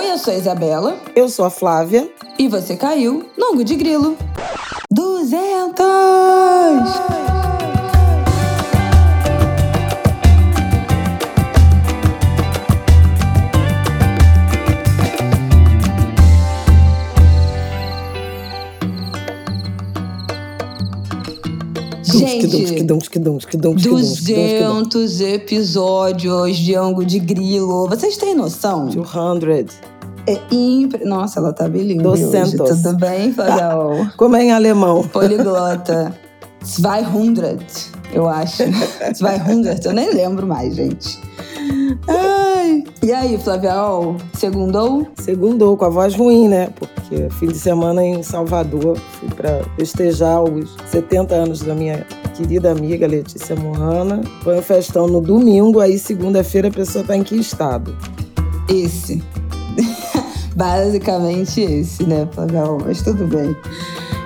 Oi, eu sou a Isabela. Eu sou a Flávia. E você caiu no Angu de Grilo. 200! Gente, 200 episódios de Ango de Grilo. Vocês têm noção? 200. É impre... Nossa, ela tá bem linda 200. hoje. Tudo bem, Fagal? Como é em alemão? Poliglota. 200, eu acho. 200, eu nem lembro mais, gente. Ai. E aí, Flavial, segundou? Segundou, com a voz ruim, né? Porque fim de semana em Salvador fui para festejar os 70 anos da minha querida amiga Letícia Morrana. Foi um festão no domingo, aí segunda-feira a pessoa tá em que estado? Esse. Basicamente esse, né, Flavial? Mas tudo bem.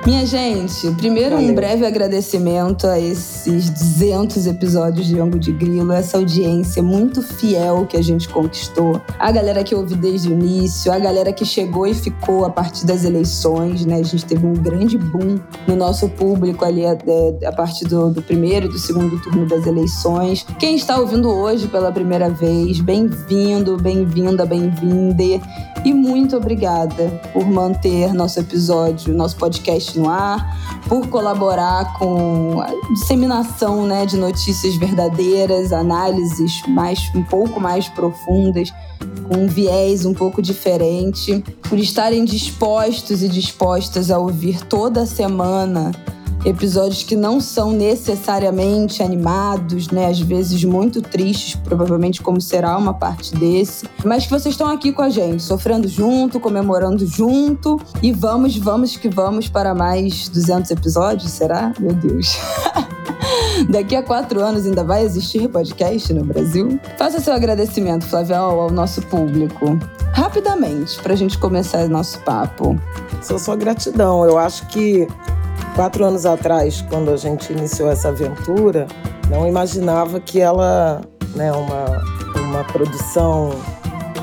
Minha gente, primeiro Valeu. um breve agradecimento a esses 200 episódios de Ango de Grilo, essa audiência muito fiel que a gente conquistou. A galera que ouve desde o início, a galera que chegou e ficou a partir das eleições, né? A gente teve um grande boom no nosso público ali é, a partir do, do primeiro e do segundo turno das eleições. Quem está ouvindo hoje pela primeira vez, bem-vindo, bem-vinda, bem-vinde. E muito obrigada por manter nosso episódio, nosso podcast no ar, por colaborar com a disseminação né, de notícias verdadeiras, análises mais, um pouco mais profundas, com um viés um pouco diferente, por estarem dispostos e dispostas a ouvir toda semana episódios que não são necessariamente animados, né? Às vezes muito tristes, provavelmente como será uma parte desse, mas que vocês estão aqui com a gente, sofrendo junto, comemorando junto e vamos, vamos que vamos para mais 200 episódios, será? Meu Deus. Daqui a quatro anos ainda vai existir podcast no Brasil? Faça seu agradecimento, Flavial, ao nosso público. Rapidamente, para a gente começar nosso papo. Só só gratidão. Eu acho que quatro anos atrás, quando a gente iniciou essa aventura, não imaginava que ela, né, uma, uma produção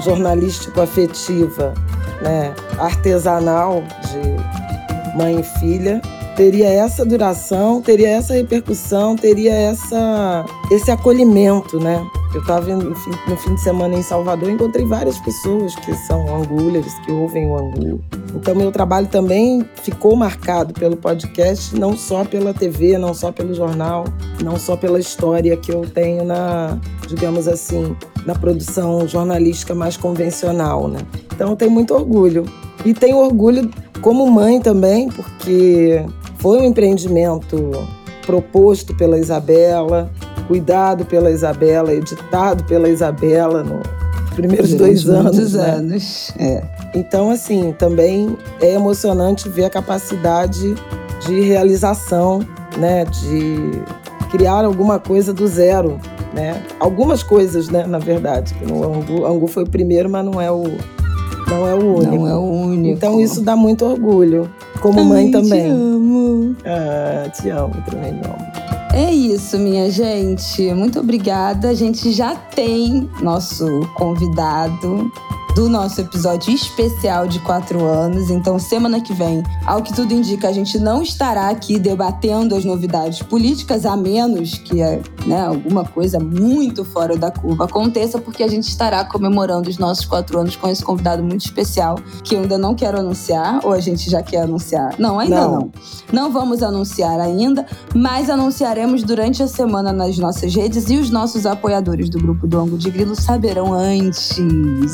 jornalístico-afetiva, né, artesanal de mãe e filha, teria essa duração, teria essa repercussão, teria essa, esse acolhimento, né? Eu estava no no fim de semana em Salvador, encontrei várias pessoas que são angulers, que ouvem o angu. Então, meu trabalho também ficou marcado pelo podcast, não só pela TV, não só pelo jornal, não só pela história que eu tenho na, digamos assim, na produção jornalística mais convencional, né? Então, eu tenho muito orgulho. E tenho orgulho como mãe também, porque foi um empreendimento proposto pela Isabela, cuidado pela Isabela, editado pela Isabela nos primeiros dois anos. Né? anos. É. Então, assim, também é emocionante ver a capacidade de realização, né? De criar alguma coisa do zero, né? Algumas coisas, né? Na verdade, que no Angu, Angu foi o primeiro, mas não é o não é o único. Não é o único. Então isso dá muito orgulho, como mãe Ai, também. Te amo. Ah, te amo, também amo. É isso, minha gente. Muito obrigada. A gente já tem nosso convidado do nosso episódio especial de quatro anos. Então, semana que vem, ao que tudo indica, a gente não estará aqui debatendo as novidades políticas, a menos que né, alguma coisa muito fora da curva aconteça, porque a gente estará comemorando os nossos quatro anos com esse convidado muito especial, que eu ainda não quero anunciar, ou a gente já quer anunciar? Não, ainda não. Não, não vamos anunciar ainda, mas anunciaremos durante a semana nas nossas redes e os nossos apoiadores do grupo do Ango de Grilo saberão antes.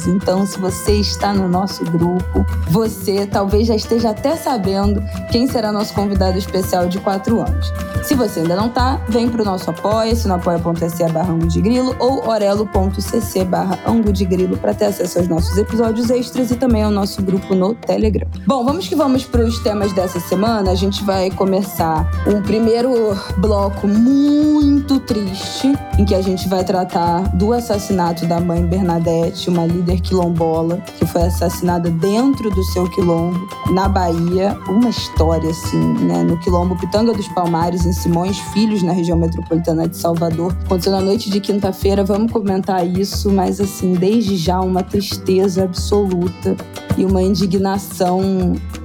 Então, se você está no nosso grupo, você talvez já esteja até sabendo quem será nosso convidado especial de quatro anos. Se você ainda não tá, vem para o nosso apoia-se no apoia.se barra de Grilo ou orelo.cc barra de Grilo para ter acesso aos nossos episódios extras e também ao nosso grupo no Telegram. Bom, vamos que vamos para os temas dessa semana. A gente vai começar um primeiro bloco muito triste, em que a gente vai tratar do assassinato da mãe Bernadette, uma líder quilombola quilombola, que foi assassinada dentro do seu quilombo, na Bahia. Uma história, assim, né? No quilombo Pitanga dos Palmares, em Simões Filhos, na região metropolitana de Salvador. Aconteceu na noite de quinta-feira, vamos comentar isso, mas, assim, desde já uma tristeza absoluta e uma indignação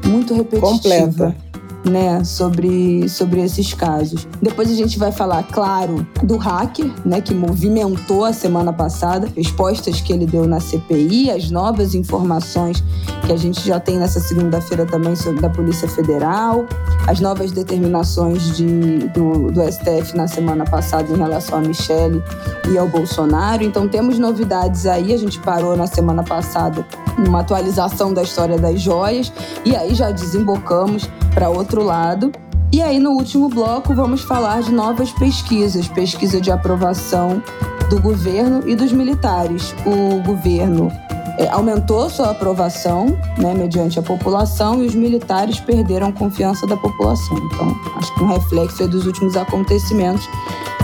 muito repetitiva. Completa né, sobre, sobre esses casos. Depois a gente vai falar, claro, do hacker, né, que movimentou a semana passada, respostas que ele deu na CPI, as novas informações que a gente já tem nessa segunda-feira também sobre da Polícia Federal, as novas determinações de, do, do STF na semana passada em relação a Michele e ao Bolsonaro. Então temos novidades aí, a gente parou na semana passada numa atualização da história das joias e aí já desembocamos para outro lado. E aí, no último bloco, vamos falar de novas pesquisas pesquisa de aprovação do governo e dos militares. O governo é, aumentou sua aprovação, né, mediante a população, e os militares perderam confiança da população. Então, acho que um reflexo dos últimos acontecimentos,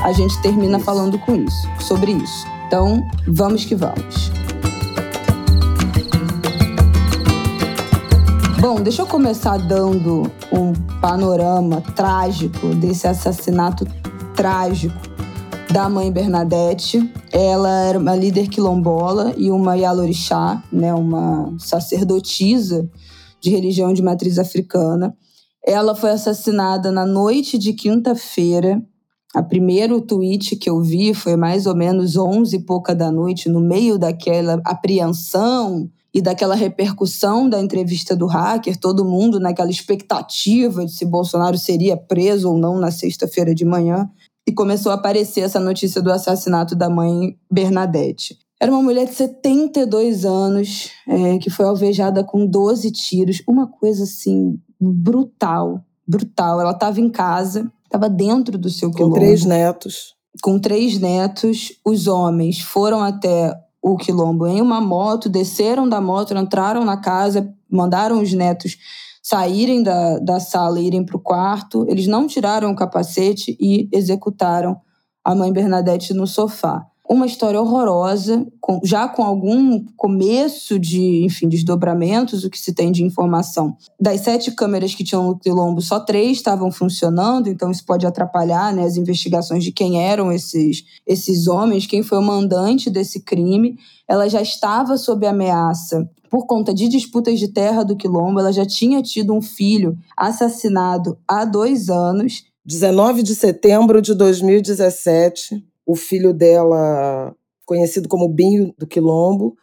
a gente termina falando com isso, sobre isso. Então, vamos que vamos. Bom, deixa eu começar dando um panorama trágico desse assassinato trágico da mãe Bernadette. Ela era uma líder quilombola e uma Yalorixá, né, uma sacerdotisa de religião de matriz africana. Ela foi assassinada na noite de quinta-feira. A primeiro tweet que eu vi foi mais ou menos 11 e pouca da noite, no meio daquela apreensão e daquela repercussão da entrevista do hacker, todo mundo naquela expectativa de se Bolsonaro seria preso ou não na sexta-feira de manhã, e começou a aparecer essa notícia do assassinato da mãe Bernadette. Era uma mulher de 72 anos, é, que foi alvejada com 12 tiros, uma coisa assim brutal, brutal. Ela estava em casa, estava dentro do seu quilombo. Com três netos. Com três netos, os homens foram até o quilombo em uma moto, desceram da moto, entraram na casa, mandaram os netos saírem da, da sala e irem para o quarto. Eles não tiraram o capacete e executaram a mãe Bernadette no sofá uma história horrorosa, com, já com algum começo de, enfim, desdobramentos, o que se tem de informação. Das sete câmeras que tinham no Quilombo, só três estavam funcionando, então isso pode atrapalhar né, as investigações de quem eram esses, esses homens, quem foi o mandante desse crime. Ela já estava sob ameaça por conta de disputas de terra do Quilombo, ela já tinha tido um filho assassinado há dois anos. 19 de setembro de 2017, o filho dela, conhecido como Binho do Quilombo,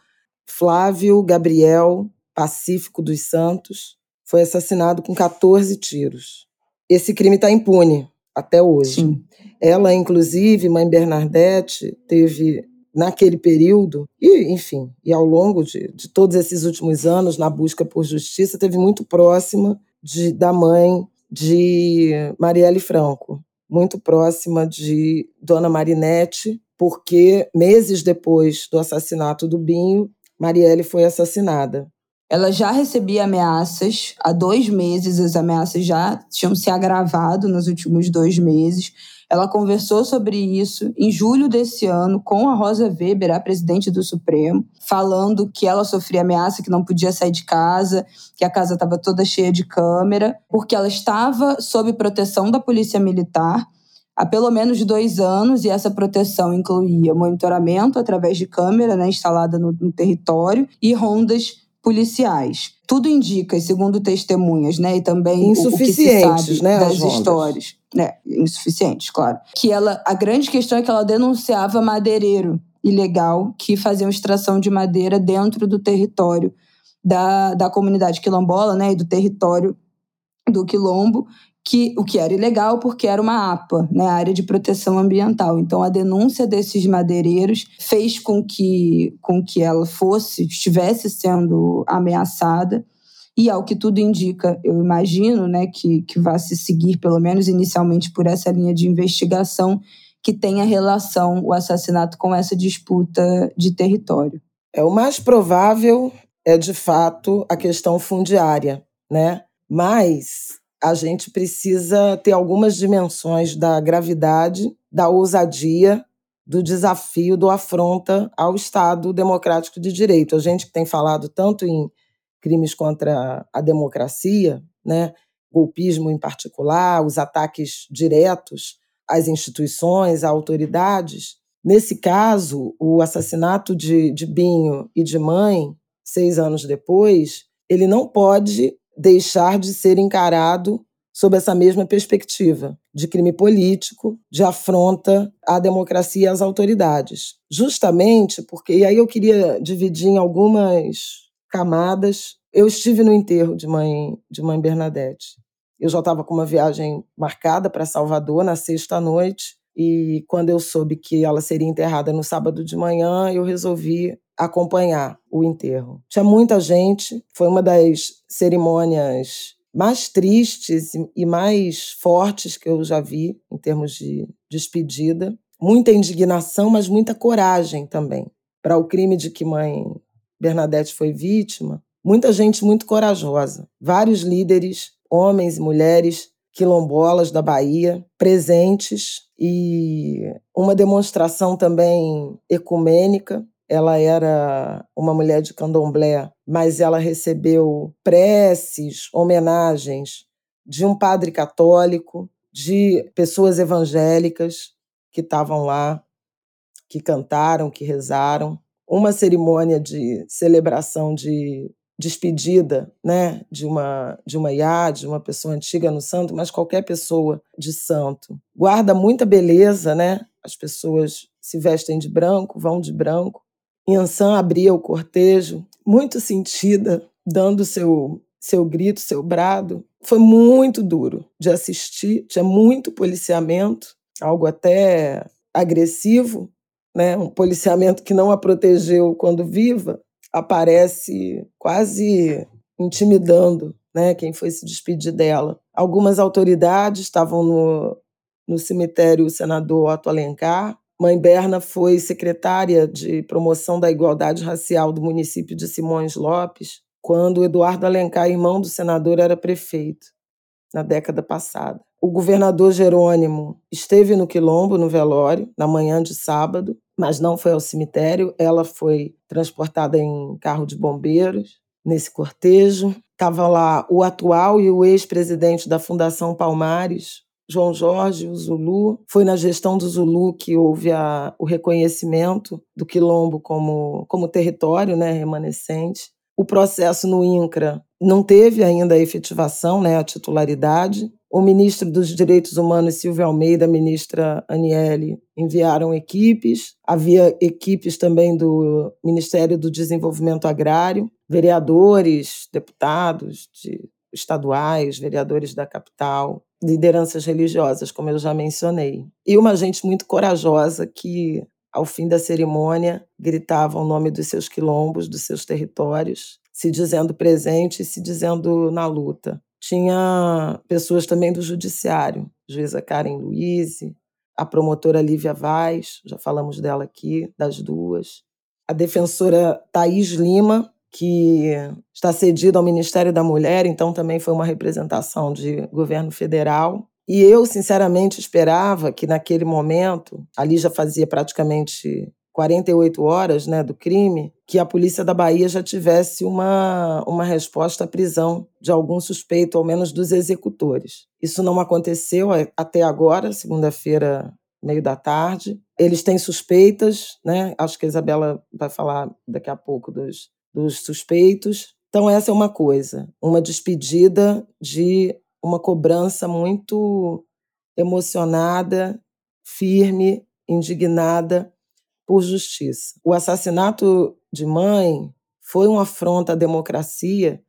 Flávio Gabriel Pacífico dos Santos, foi assassinado com 14 tiros. Esse crime está impune até hoje. Sim. Ela, inclusive, mãe Bernadette, teve naquele período, e enfim, e ao longo de, de todos esses últimos anos, na busca por justiça, teve muito próxima de, da mãe de Marielle Franco muito próxima de Dona Marinette, porque meses depois do assassinato do Binho, Marielle foi assassinada. Ela já recebia ameaças há dois meses, as ameaças já tinham se agravado nos últimos dois meses. Ela conversou sobre isso em julho desse ano com a Rosa Weber, a presidente do Supremo, falando que ela sofria ameaça, que não podia sair de casa, que a casa estava toda cheia de câmera, porque ela estava sob proteção da Polícia Militar há pelo menos dois anos, e essa proteção incluía monitoramento através de câmera né, instalada no, no território e rondas policiais. Tudo indica, segundo testemunhas, né, e também o, o que se sabe né, das histórias, né, insuficientes, claro, que ela, a grande questão é que ela denunciava madeireiro ilegal que faziam extração de madeira dentro do território da, da comunidade quilombola, né, e do território do quilombo, que o que era ilegal porque era uma APA, né, área de proteção ambiental. Então a denúncia desses madeireiros fez com que com que ela fosse estivesse sendo ameaçada e ao que tudo indica, eu imagino, né, que que vá se seguir pelo menos inicialmente por essa linha de investigação que tenha relação o assassinato com essa disputa de território. É o mais provável é de fato a questão fundiária, né? Mas a gente precisa ter algumas dimensões da gravidade, da ousadia do desafio do afronta ao Estado democrático de direito. A gente que tem falado tanto em crimes contra a democracia, né, golpismo em particular, os ataques diretos às instituições, a autoridades. Nesse caso, o assassinato de, de Binho e de mãe, seis anos depois, ele não pode deixar de ser encarado sob essa mesma perspectiva de crime político, de afronta à democracia e às autoridades. Justamente porque, e aí eu queria dividir em algumas camadas. Eu estive no enterro de mãe de mãe Bernadette. Eu já estava com uma viagem marcada para Salvador na sexta noite e quando eu soube que ela seria enterrada no sábado de manhã, eu resolvi acompanhar o enterro. Tinha muita gente, foi uma das cerimônias mais tristes e mais fortes que eu já vi em termos de despedida. Muita indignação, mas muita coragem também. Para o crime de que mãe Bernadette foi vítima, muita gente muito corajosa, vários líderes, homens e mulheres quilombolas da Bahia presentes e uma demonstração também ecumênica. Ela era uma mulher de candomblé, mas ela recebeu preces, homenagens de um padre católico, de pessoas evangélicas que estavam lá, que cantaram, que rezaram uma cerimônia de celebração de despedida, né, de uma de uma iá, de uma pessoa antiga no santo, mas qualquer pessoa de santo. Guarda muita beleza, né? As pessoas se vestem de branco, vão de branco. Yansan abria o cortejo, muito sentida, dando seu seu grito, seu brado. Foi muito duro de assistir, tinha muito policiamento, algo até agressivo, né, um policiamento que não a protegeu quando viva, aparece quase intimidando né, quem foi se despedir dela. Algumas autoridades estavam no, no cemitério senador Otto Alencar. Mãe Berna foi secretária de promoção da igualdade racial do município de Simões Lopes, quando Eduardo Alencar, irmão do senador, era prefeito, na década passada. O governador Jerônimo esteve no Quilombo, no velório, na manhã de sábado, mas não foi ao cemitério. Ela foi transportada em carro de bombeiros nesse cortejo. Estava lá o atual e o ex-presidente da Fundação Palmares, João Jorge, o Zulu. Foi na gestão do Zulu que houve a, o reconhecimento do Quilombo como, como território né, remanescente. O processo no INCRA não teve ainda a efetivação, né, a titularidade. O ministro dos Direitos Humanos, Silvio Almeida, a ministra Aniele, enviaram equipes. Havia equipes também do Ministério do Desenvolvimento Agrário, vereadores, deputados de estaduais, vereadores da capital, lideranças religiosas, como eu já mencionei. E uma gente muito corajosa que, ao fim da cerimônia, gritava o nome dos seus quilombos, dos seus territórios, se dizendo presente e se dizendo na luta. Que está cedida ao Ministério da Mulher, então também foi uma representação de governo federal. E eu, sinceramente, esperava que naquele momento, ali já fazia praticamente 48 horas né, do crime, que a polícia da Bahia já tivesse uma, uma resposta à prisão de algum suspeito, ao menos dos executores. Isso não aconteceu até agora, segunda-feira, meio da tarde. Eles têm suspeitas, né? acho que a Isabela vai falar daqui a pouco dos, dos suspeitos. Então, essa é uma coisa, uma despedida de uma cobrança muito emocionada, firme, indignada por justiça. O assassinato de mãe foi uma afronta à democracia,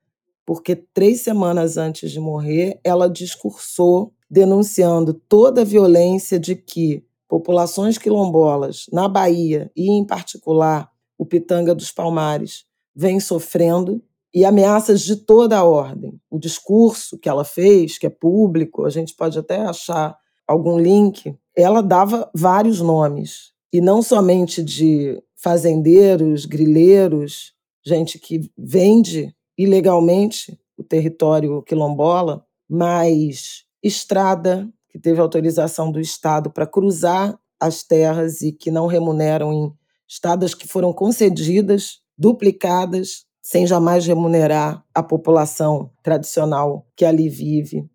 porque três semanas antes de morrer, ela discursou denunciando toda a violência de que populações quilombolas na Bahia e, em particular, o Pitanga dos Palmares, vêm sofrendo e ameaças de toda a ordem. O discurso que ela fez, que é público, a gente pode até achar algum link, ela dava vários nomes e não somente de fazendeiros, grileiros, gente que vende ilegalmente o território quilombola, mas estrada que teve autorização do Estado para cruzar as terras e que não remuneram em estadas que foram concedidas, duplicadas, sem jamais remunerar a população tradicional que ali vive.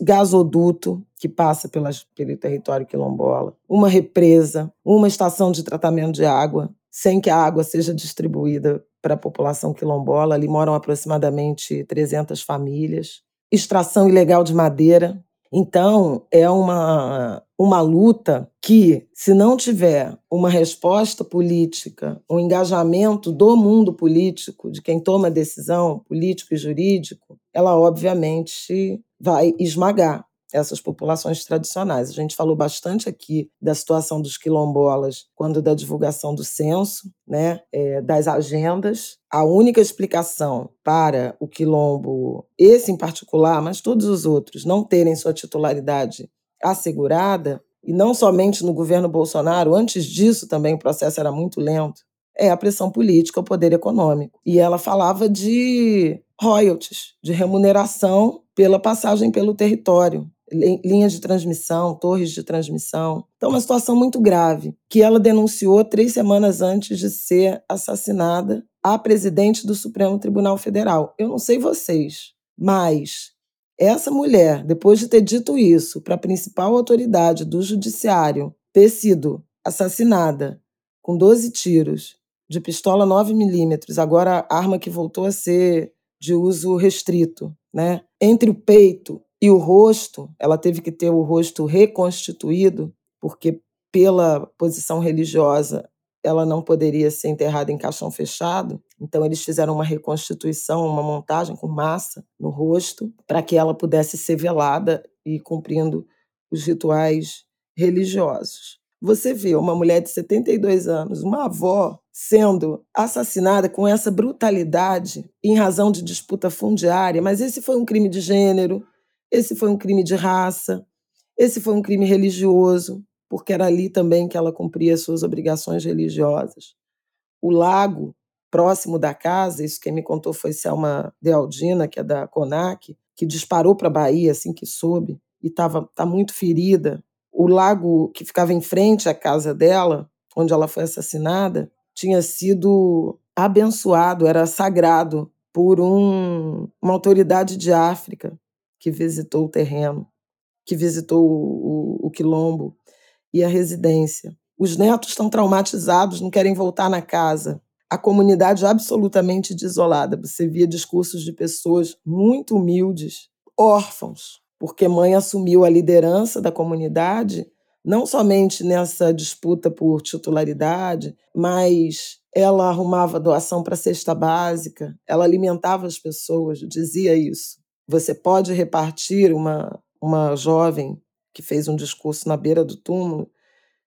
gasoduto que passa pelas, pelo território quilombola, uma represa, uma estação de tratamento de água, sem que a água seja distribuída para a população quilombola. Ali moram aproximadamente 300 famílias. Extração ilegal de madeira, então, é uma, uma luta que, se não tiver uma resposta política, um engajamento do mundo político, de quem toma decisão, político e jurídico, ela obviamente vai esmagar essas populações tradicionais. A gente falou bastante aqui da situação dos quilombolas quando da divulgação do censo, né, é, das agendas. A única explicação para o quilombo, esse em particular, mas todos os outros, não terem sua titularidade assegurada, e não somente no governo Bolsonaro, antes disso também o processo era muito lento, é a pressão política, o poder econômico. E ela falava de royalties, de remuneração pela passagem pelo território linhas de transmissão, torres de transmissão. Então, uma situação muito grave, que ela denunciou três semanas antes de ser assassinada a presidente do Supremo Tribunal Federal. Eu não sei vocês, mas essa mulher, depois de ter dito isso para a principal autoridade do judiciário, ter sido assassinada com 12 tiros de pistola 9mm, agora arma que voltou a ser de uso restrito, né? Entre o peito e o rosto, ela teve que ter o rosto reconstituído, porque pela posição religiosa ela não poderia ser enterrada em caixão fechado. Então eles fizeram uma reconstituição, uma montagem com massa no rosto, para que ela pudesse ser velada e cumprindo os rituais religiosos. Você vê uma mulher de 72 anos, uma avó, sendo assassinada com essa brutalidade em razão de disputa fundiária, mas esse foi um crime de gênero, esse foi um crime de raça, esse foi um crime religioso, porque era ali também que ela cumpria suas obrigações religiosas. O lago próximo da casa, isso quem me contou foi Selma Dealdina, que é da CONAC, que disparou para a Bahia assim que soube e estava tá muito ferida. O lago que ficava em frente à casa dela, onde ela foi assassinada, tinha sido abençoado, era sagrado por um, uma autoridade de África que visitou o terreno, que visitou o, o, o quilombo e a residência. Os netos estão traumatizados, não querem voltar na casa. A comunidade absolutamente desolada. Você via discursos de pessoas muito humildes, órfãos, porque mãe assumiu a liderança da comunidade, não somente nessa disputa por titularidade, mas ela arrumava doação para a cesta básica, ela alimentava as pessoas, dizia isso. Você pode repartir uma, uma jovem que fez um discurso na beira do túmulo,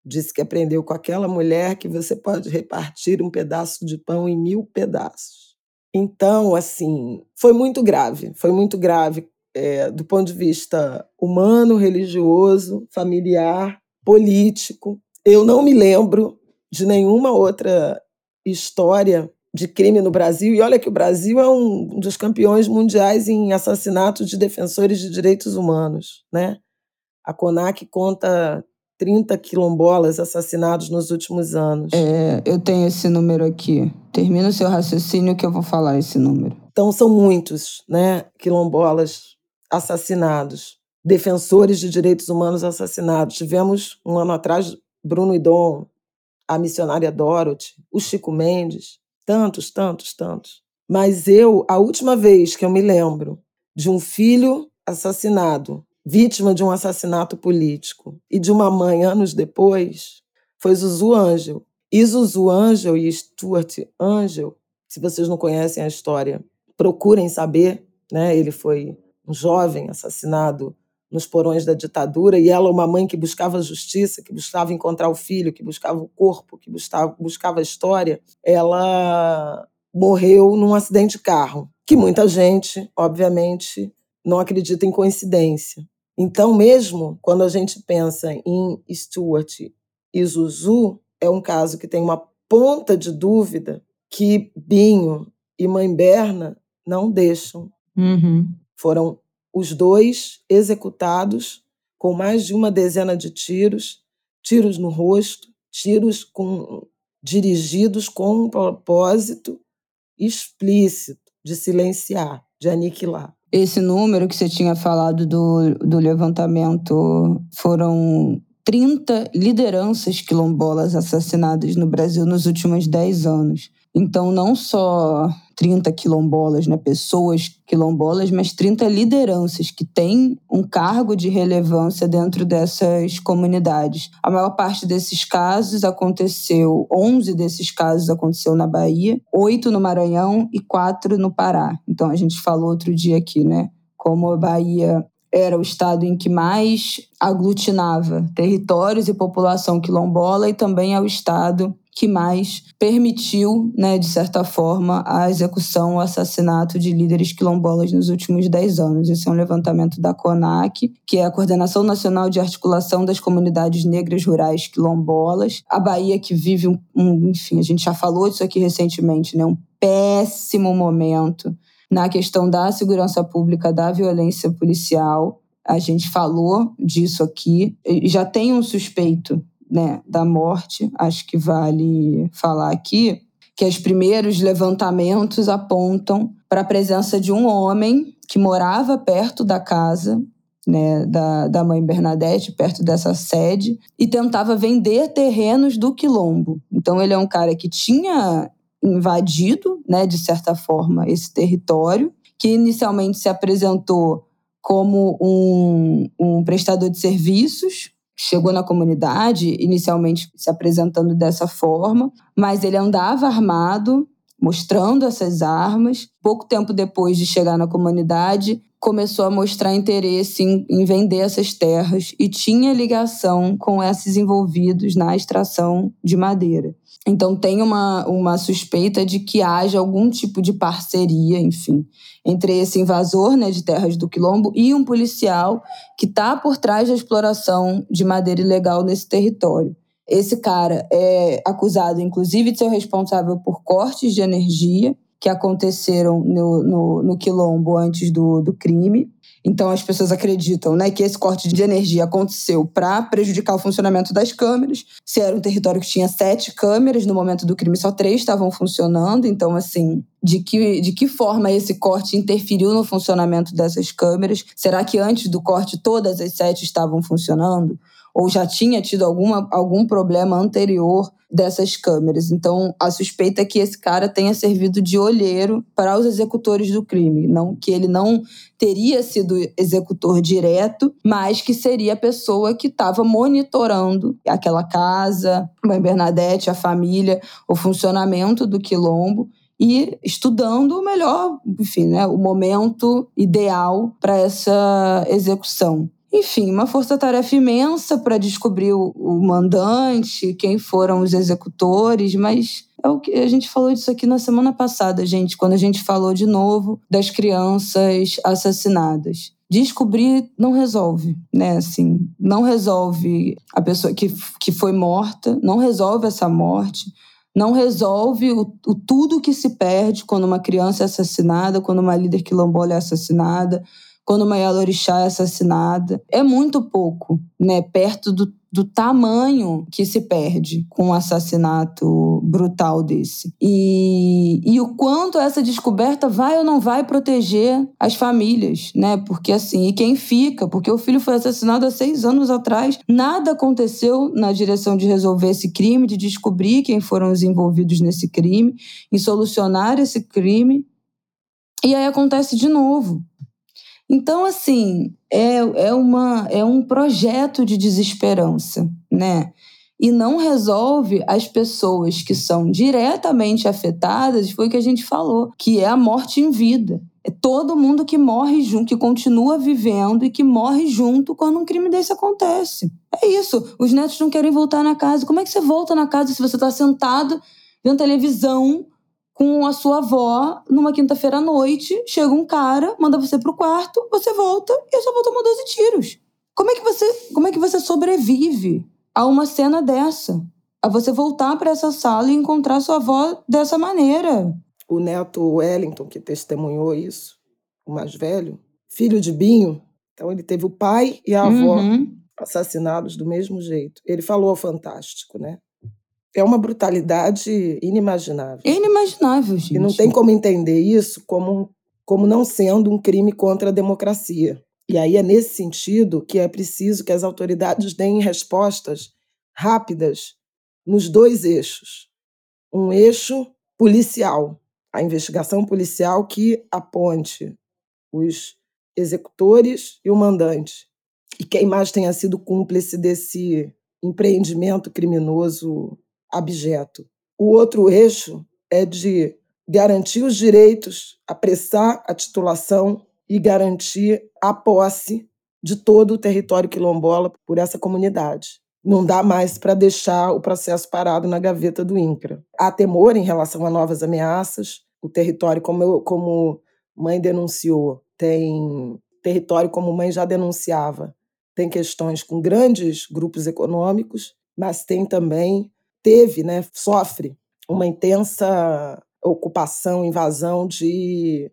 disse que aprendeu com aquela mulher que você pode repartir um pedaço de pão em mil pedaços. Então, assim, foi muito grave, foi muito grave é, do ponto de vista humano, religioso, familiar, político. Eu não me lembro de nenhuma outra história de crime no Brasil. E olha que o Brasil é um dos campeões mundiais em assassinatos de defensores de direitos humanos. Né? A CONAC conta 30 quilombolas assassinados nos últimos anos. É, eu tenho esse número aqui. Termina o seu raciocínio que eu vou falar esse número. Então são muitos, né, quilombolas assassinados, defensores de direitos humanos assassinados. Tivemos um ano atrás Bruno Idom, a missionária Dorothy, o Chico Mendes, Tantos, tantos, tantos. Mas eu, a última vez que eu me lembro de um filho assassinado, vítima de um assassinato político, e de uma mãe anos depois, foi Zuzu Angel. E Zuzu Angel e Stuart Angel, se vocês não conhecem a história, procurem saber. Né? Ele foi um jovem assassinado nos porões da ditadura, e ela, uma mãe que buscava justiça, que buscava encontrar o filho, que buscava o corpo, que buscava, buscava a história, ela morreu num acidente de carro, que muita gente, obviamente, não acredita em coincidência. Então, mesmo quando a gente pensa em Stuart e Zuzu, é um caso que tem uma ponta de dúvida que Binho e Mãe Berna não deixam. Uhum. Foram os dois executados com mais de uma dezena de tiros tiros no rosto, tiros com, dirigidos com um propósito explícito de silenciar, de aniquilar. Esse número que você tinha falado do, do levantamento foram 30 lideranças quilombolas assassinadas no Brasil nos últimos 10 anos. Então, não só 30 quilombolas, né, pessoas quilombolas, mas 30 lideranças que têm um cargo de relevância dentro dessas comunidades. A maior parte desses casos aconteceu, 11 desses casos aconteceu na Bahia, 8 no Maranhão e 4 no Pará. Então, a gente falou outro dia aqui, né, como a Bahia era o estado em que mais aglutinava territórios e população quilombola e também é o estado que mais permitiu, né, de certa forma, a execução, o assassinato de líderes quilombolas nos últimos 10 anos. Esse é um levantamento da CONAC, que é a Coordenação Nacional de Articulação das Comunidades Negras Rurais Quilombolas. A Bahia que vive um, um enfim, a gente já falou disso aqui recentemente, né, um péssimo momento na questão da segurança pública, da violência policial. A gente falou disso aqui. Já tem um suspeito né, da morte, acho que vale falar aqui, que os primeiros levantamentos apontam para a presença de um homem que morava perto da casa né, da, da mãe Bernadette, perto dessa sede, e tentava vender terrenos do quilombo. Então, ele é um cara que tinha invadido, né, de certa forma, esse território, que inicialmente se apresentou como um, um prestador de serviços, chegou na comunidade, inicialmente se apresentando dessa forma, mas ele andava armado, mostrando essas armas. Pouco tempo depois de chegar na comunidade, começou a mostrar interesse em, em, vender essas terras e tinha ligação com esses envolvidos na extração de madeira. Então tem uma, uma suspeita de que haja algum tipo de parceria, enfim, entre esse invasor né, de terras do Quilombo e um policial que está por trás da exploração de madeira ilegal nesse território. Esse cara é acusado, inclusive, de ser responsável por cortes de energia que aconteceram no, no, no Quilombo antes do, do crime. Então as pessoas acreditam né, que esse corte de energia aconteceu para prejudicar o funcionamento das câmeras. Se era um território que tinha sete câmeras, no momento do crime só três estavam funcionando. Então, assim, de que, de que forma esse corte interferiu no funcionamento dessas câmeras? Será que antes do corte todas as sete estavam funcionando? Ou já tinha tido alguma, algum problema anterior dessas câmeras. Então, a suspeita é que esse cara tenha servido de olheiro para os executores do crime, não que ele não teria sido executor direto, mas que seria a pessoa que estava monitorando aquela casa, mãe Bernadette, a família, o funcionamento do quilombo e estudando o melhor, enfim, né, o momento ideal para essa execução. Enfim, uma força-tarefa imensa para descobrir o, o, mandante, quem foram os executores, mas é o que a gente falou disso aqui na semana passada, gente, quando a gente falou de novo das crianças assassinadas. Descobrir não resolve, né? Assim, não resolve a pessoa que, que foi morta, não resolve essa morte, não resolve o, o tudo que se perde quando uma criança é assassinada, quando uma líder quilombola é assassinada quando uma Yalorixá é assassinada. É muito pouco, né? Perto do, do tamanho que se perde com um assassinato brutal desse. E, e o quanto essa descoberta vai ou não vai proteger as famílias, né? Porque assim, e quem fica? Porque o filho foi assassinado há seis anos atrás, nada aconteceu na direção de resolver esse crime, de descobrir quem foram os envolvidos nesse crime, em solucionar esse crime. E aí acontece de novo. Então, assim, é, é, uma, é um projeto de desesperança, né? E não resolve as pessoas que são diretamente afetadas, foi o que a gente falou, que é a morte em vida. É todo mundo que morre junto, que continua vivendo e que morre junto quando um crime desse acontece. É isso. Os netos não querem voltar na casa. Como é que você volta na casa se você está sentado vendo televisão com a sua avó numa quinta-feira à noite, chega um cara, manda você pro quarto, você volta e a sua avó tomou 12 tiros. Como é que você, como é que você sobrevive a uma cena dessa? A você voltar para essa sala e encontrar sua avó dessa maneira. O neto Wellington, que testemunhou isso, o mais velho, filho de Binho, então ele teve o pai e a avó. Uhum. assassinados do mesmo jeito. Ele falou fantástico, né? É uma brutalidade inimaginável. É inimaginável, gente. E não tem como entender isso como, como não sendo um crime contra a democracia. E aí é nesse sentido que é preciso que as autoridades deem respostas rápidas nos dois eixos. Um eixo policial, a investigação policial que aponte os executores e o mandante. E quem mais tenha sido cúmplice desse empreendimento criminoso abjeto. O outro eixo é de garantir os direitos, apressar a titulação e garantir a posse de todo o território quilombola por essa comunidade. Não dá mais para deixar o processo parado na gaveta do INCRA. Há temor em relação a novas ameaças. O território, como, eu, como mãe denunciou, tem território, como mãe já denunciava, tem questões com grandes grupos econômicos, mas tem também, teve, né, sofre uma intensa ocupação, invasão de,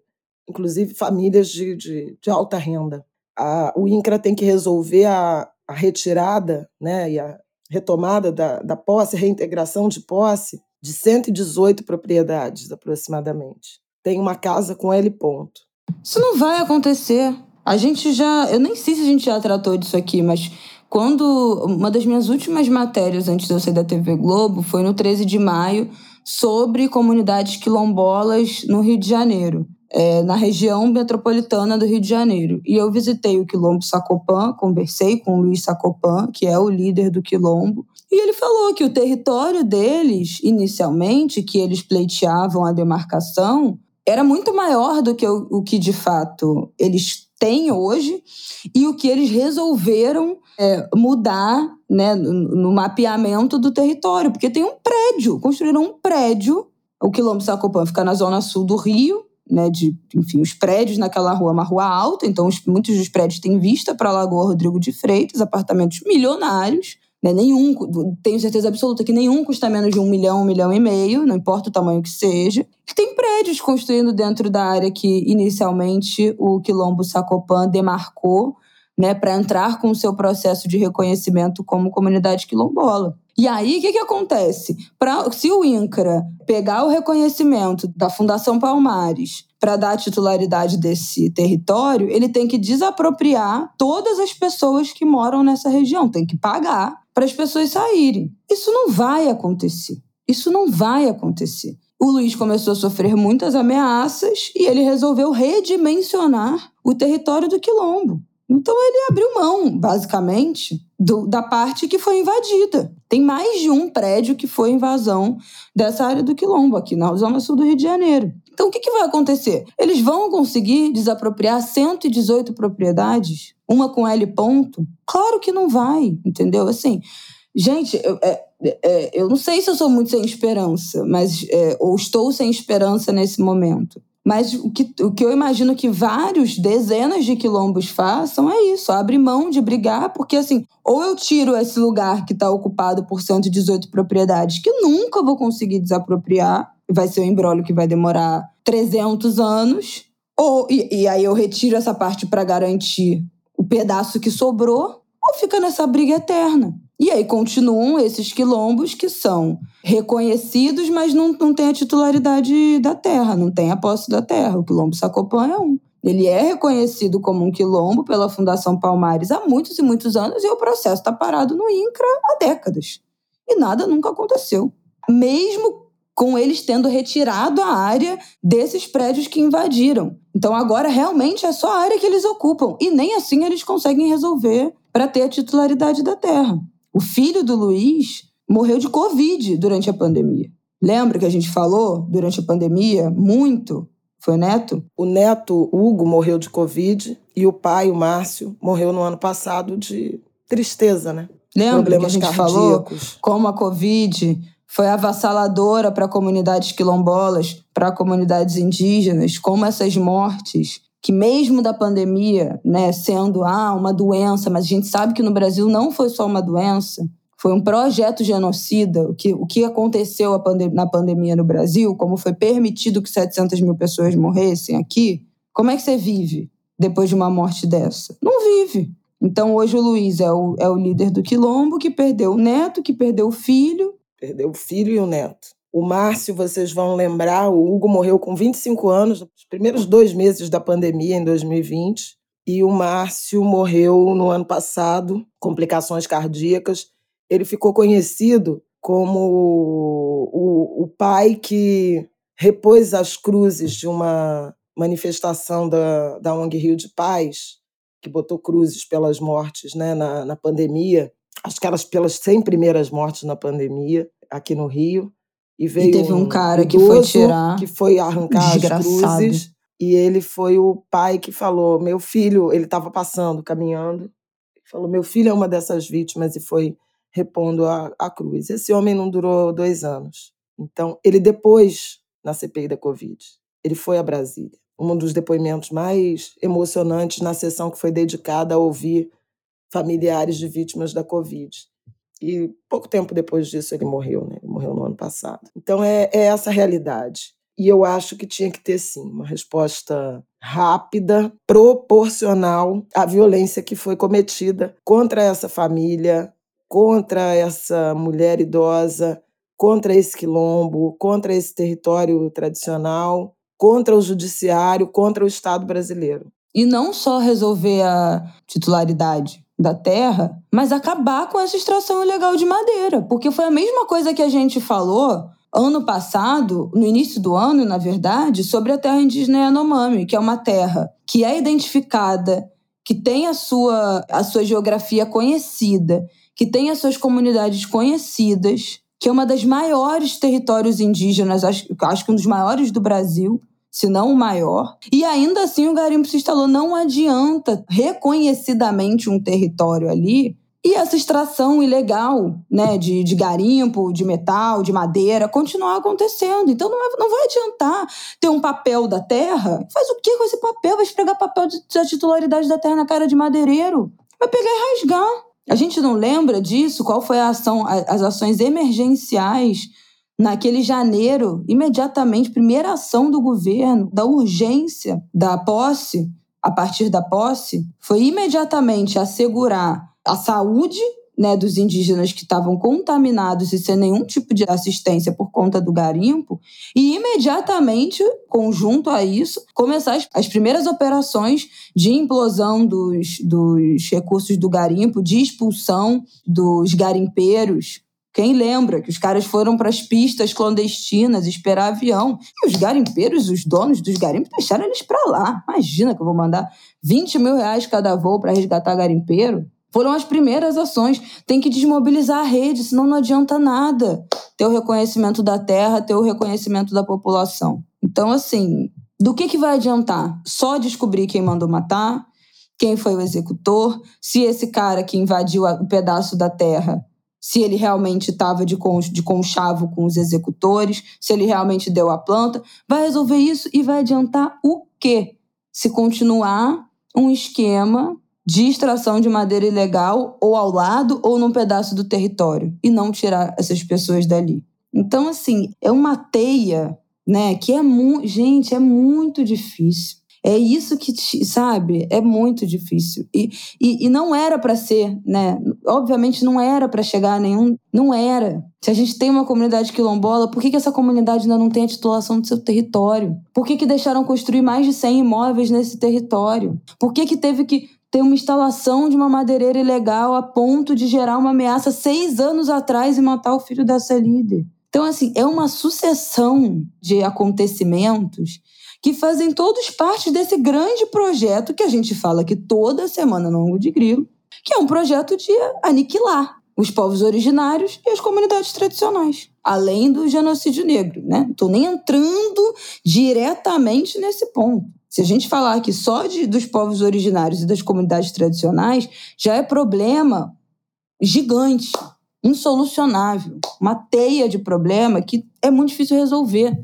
inclusive, famílias de, de, de alta renda. A, o INCRA tem que resolver a, a retirada né, e a retomada da, da posse, reintegração de posse de 118 propriedades, aproximadamente. Tem uma casa com L ponto. Isso não vai acontecer. A gente já. Eu nem sei se a gente já tratou disso aqui, mas quando. Uma das minhas últimas matérias antes de eu sair da TV Globo foi no 13 de maio sobre comunidades quilombolas no Rio de Janeiro. É, na região metropolitana do Rio de Janeiro. E eu visitei o Quilombo Sacopan, conversei com o Luiz Sacopan, que é o líder do Quilombo, e ele falou que o território deles, inicialmente, que eles pleiteavam a demarcação, era muito maior do que o, o que de fato eles têm hoje e o que eles resolveram é, mudar né, no, mapeamento do território, porque tem um prédio, construíram um prédio, o Quilombo Sacopan fica na zona sul do Rio, né, de, enfim, os prédios naquela rua, uma rua alta, então os, muitos dos prédios têm vista para a Lagoa Rodrigo de Freitas, apartamentos milionários, né, nenhum, tenho certeza absoluta que nenhum custa menos de um milhão, um milhão e meio, não importa o tamanho que seja. Tem prédios construindo dentro da área que inicialmente o Quilombo Sacopan demarcou né, para entrar com o seu processo de reconhecimento como comunidade quilombola. E aí, o que, que acontece? Pra, se o INCRA pegar o reconhecimento da Fundação Palmares para dar a titularidade desse território, ele tem que desapropriar todas as pessoas que moram nessa região, tem que pagar para as pessoas saírem. Isso não vai acontecer. Isso não vai acontecer. O Luiz começou a sofrer muitas ameaças e ele resolveu redimensionar o território do Quilombo. Então ele abriu mão, basicamente, do, da parte que foi invadida. Tem mais de um prédio que foi invasão dessa área do Quilombo, aqui na Zona Sul do Rio de Janeiro. Então o que, que vai acontecer? Eles vão conseguir desapropriar 118 propriedades? Uma com L ponto? Claro que não vai, entendeu? Assim, gente, eu, é, é, eu não sei se eu sou muito sem esperança, mas é, ou estou sem esperança nesse momento. Mas o que, o que eu imagino que vários, dezenas de quilombos façam é isso: abre mão de brigar, porque assim, ou eu tiro esse lugar que está ocupado por 118 propriedades, que nunca vou conseguir desapropriar, vai ser um embrólio que vai demorar 300 anos, ou e, e aí eu retiro essa parte para garantir o pedaço que sobrou, ou fica nessa briga eterna. E aí continuam esses quilombos que são reconhecidos, mas não, não têm a titularidade da terra, não tem a posse da terra. O quilombo Sacopan é um. Ele é reconhecido como um quilombo pela Fundação Palmares há muitos e muitos anos e o processo está parado no INCRA há décadas. E nada nunca aconteceu. Mesmo com eles tendo retirado a área desses prédios que invadiram. Então agora realmente é só a área que eles ocupam e nem assim eles conseguem resolver para ter a titularidade da terra. O filho do Luiz morreu de Covid durante a pandemia. Lembra que a gente falou durante a pandemia muito? Foi o neto? O neto Hugo morreu de Covid e o pai, o Márcio, morreu no ano passado de tristeza, né? Lembra Problemas que a gente cardíacos. falou como a Covid foi avassaladora para comunidades quilombolas, para comunidades indígenas, como essas mortes, que mesmo da pandemia, né, sendo ah, uma doença, mas a gente sabe que no Brasil não foi só uma doença, foi um projeto genocida. O que, o que aconteceu na pandemia no Brasil, como foi permitido que 700 mil pessoas morressem aqui, como é que você vive depois de uma morte dessa? Não vive. Então hoje o Luiz é o, é o líder do quilombo que perdeu o neto, que perdeu o filho. Perdeu o filho e o neto. O Márcio, vocês vão lembrar, o Hugo morreu com 25 anos, nos primeiros dois meses da pandemia, em 2020. E o Márcio morreu no ano passado, complicações cardíacas. Ele ficou conhecido como o, o pai que repôs as cruzes de uma manifestação da, da ONG Rio de Paz, que botou cruzes pelas mortes né, na, na pandemia, acho que elas pelas 100 primeiras mortes na pandemia, aqui no Rio. E veio e teve um cara que foi tirar. Que foi arrancar Desgraçado. as cruzes. E ele foi o pai que falou: meu filho, ele estava passando, caminhando, falou: meu filho é uma dessas vítimas e foi repondo a, a cruz. Esse homem não durou dois anos. Então, ele depois, na CPI da Covid, ele foi a Brasília. Um dos depoimentos mais emocionantes na sessão que foi dedicada a ouvir familiares de vítimas da Covid. E pouco tempo depois disso ele morreu, né? Ele morreu no ano passado. Então é, é essa a realidade. E eu acho que tinha que ter, sim, uma resposta rápida, proporcional à violência que foi cometida contra essa família, contra essa mulher idosa, contra esse quilombo, contra esse território tradicional, contra o judiciário, contra o Estado brasileiro. E não só resolver a titularidade da terra, mas acabar com essa extração ilegal de madeira, porque foi a mesma coisa que a gente falou ano passado, no início do ano, na verdade, sobre a terra indígena Yanomami, que é uma terra que é identificada, que tem a sua, a sua geografia conhecida, que tem as suas comunidades conhecidas, que é uma das maiores territórios indígenas, acho, acho que um dos maiores do Brasil, se não o maior. E ainda assim o garimpo se instalou. Não adianta reconhecidamente um território ali e essa extração ilegal né, de, de garimpo, de metal, de madeira, continuar acontecendo. Então não, é, não vai adiantar ter um papel da terra. Faz o que com esse papel? Vai esfregar papel da titularidade da terra na cara de madeireiro? Vai pegar e rasgar. A gente não lembra disso? Qual foi a ação, as ações emergenciais naquele janeiro, imediatamente, primeira ação do governo, da urgência da posse, a partir da posse, foi imediatamente assegurar a saúde né, dos indígenas que estavam contaminados e sem nenhum tipo de assistência por conta do garimpo, e imediatamente, conjunto a isso, começar as, as primeiras operações de implosão dos, dos recursos do garimpo, de expulsão dos garimpeiros. Quem lembra que os caras foram para as pistas clandestinas esperar avião e os garimpeiros, os donos dos garimpos, deixaram eles para lá. Imagina que eu vou mandar 20 mil reais cada voo para resgatar garimpeiro. Foram as primeiras ações. Tem que desmobilizar a rede, senão não adianta nada ter o reconhecimento da terra, ter o reconhecimento da população. Então, assim, do que, que vai adiantar? Só descobrir quem mandou matar, quem foi o executor, se esse cara que invadiu o pedaço da terra, se ele realmente estava de, de conchavo com os executores, se ele realmente deu a planta. Vai resolver isso e vai adiantar o quê? Se continuar um esquema de extração de madeira ilegal ou ao lado ou num pedaço do território e não tirar essas pessoas dali. Então, assim, é uma teia, né, que é muito. Gente, é muito difícil. É isso que, sabe, é muito difícil. E, e, e não era para ser, né? Obviamente não era para chegar a nenhum. Não era. Se a gente tem uma comunidade quilombola, por que, que essa comunidade ainda não tem a titulação do seu território? Por que, que deixaram construir mais de 100 imóveis nesse território? Por que, que teve que ter uma instalação de uma madeireira ilegal a ponto de gerar uma ameaça seis anos atrás e matar o filho dessa líder. Então, assim, é uma sucessão de acontecimentos que fazem todos parte desse grande projeto que a gente fala aqui toda semana no Longo de Grilo, que é um projeto de aniquilar os povos originários e as comunidades tradicionais, além do genocídio negro, né? Não estou nem entrando diretamente nesse ponto. Se a gente falar aqui só de, dos povos originários e das comunidades tradicionais, já é problema gigante, insolucionável, uma teia de problema que é muito difícil resolver.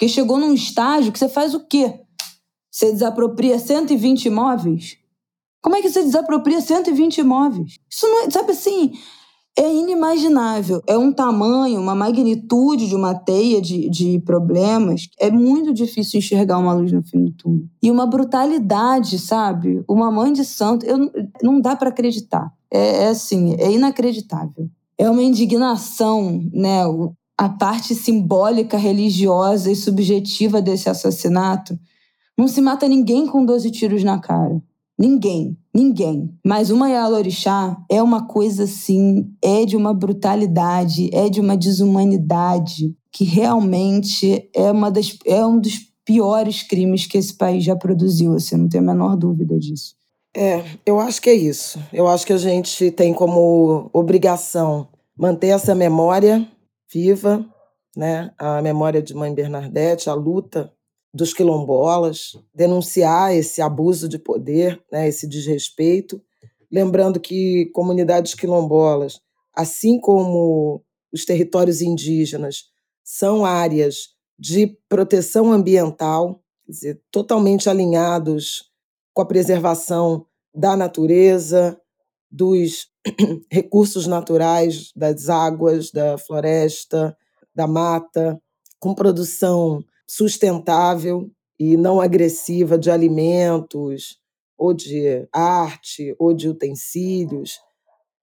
Porque chegou num estágio que você faz o quê? Você desapropria 120 imóveis? Como é que você desapropria 120 imóveis? Isso não é, sabe assim, é inimaginável. É um tamanho, uma magnitude de uma teia de, de problemas. É muito difícil enxergar uma luz no fim do túnel. E uma brutalidade, sabe? Uma mãe de santo. Eu, não dá para acreditar. É, é assim, é inacreditável. É uma indignação, né? A parte simbólica, religiosa e subjetiva desse assassinato. Não se mata ninguém com 12 tiros na cara. Ninguém, ninguém. Mas uma Yalorixá é uma coisa assim, é de uma brutalidade, é de uma desumanidade que realmente é, uma das, é um dos piores crimes que esse país já produziu, assim, não tenho a menor dúvida disso. É, eu acho que é isso. Eu acho que a gente tem como obrigação manter essa memória viva, né? A memória de Mãe Bernadette, a luta dos quilombolas, denunciar esse abuso de poder, né, esse desrespeito. Lembrando que comunidades quilombolas, assim como os territórios indígenas, são áreas de proteção ambiental, dizer, totalmente alinhados com a preservação da natureza, dos recursos naturais, das águas, da floresta, da mata, com produção sustentável e não agressiva de alimentos, ou de arte, ou de utensílios,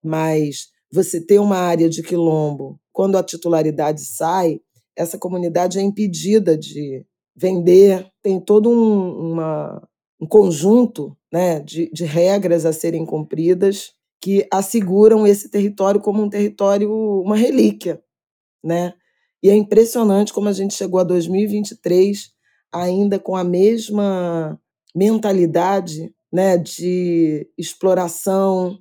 mas você ter uma área de quilombo, quando a titularidade sai, essa comunidade é impedida de vender, tem todo um, uma, um conjunto né, de, de regras a serem cumpridas que asseguram esse território como um território, uma relíquia, né? E é impressionante como a gente chegou a 2023 ainda com a mesma mentalidade né, de exploração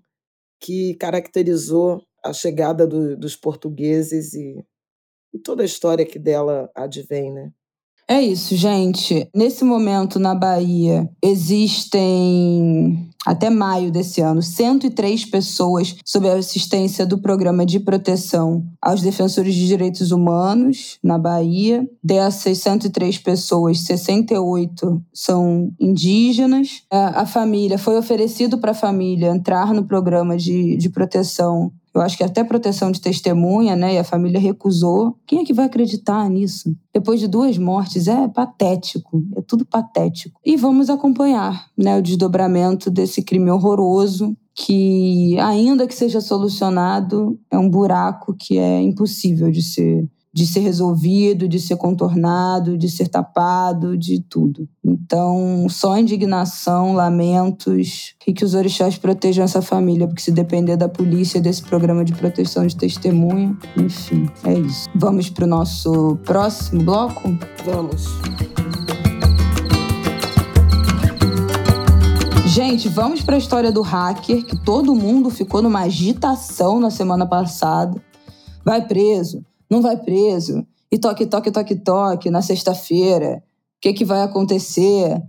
que caracterizou a chegada do, dos portugueses e, e, toda a história que dela advém. Né? É isso, gente. Nesse momento, na Bahia, existem, até maio desse ano, 103 pessoas sob a assistência do Programa de Proteção aos Defensores de Direitos Humanos na Bahia. Dessas 103 pessoas, 68 são indígenas. A família, foi oferecido para a família entrar no programa de, de proteção eu acho que até proteção de testemunha, né? E a família recusou. Quem é que vai acreditar nisso? Depois de duas mortes, é patético, é tudo patético. E vamos acompanhar, né, o desdobramento desse crime horroroso que, ainda que seja solucionado, é um buraco que é impossível de ser de ser resolvido, de ser contornado, de ser tapado, de tudo. Então, só indignação, lamentos e que os orixás protejam essa família, porque se depender da polícia, desse programa de proteção de testemunha, enfim, é isso. Vamos para o nosso próximo bloco? Vamos. Gente, vamos para a história do hacker, que todo mundo ficou numa agitação na semana passada. Vai preso não vai preso. E toque, toque, toque, toque na sexta-feira. O que, que vai acontecer?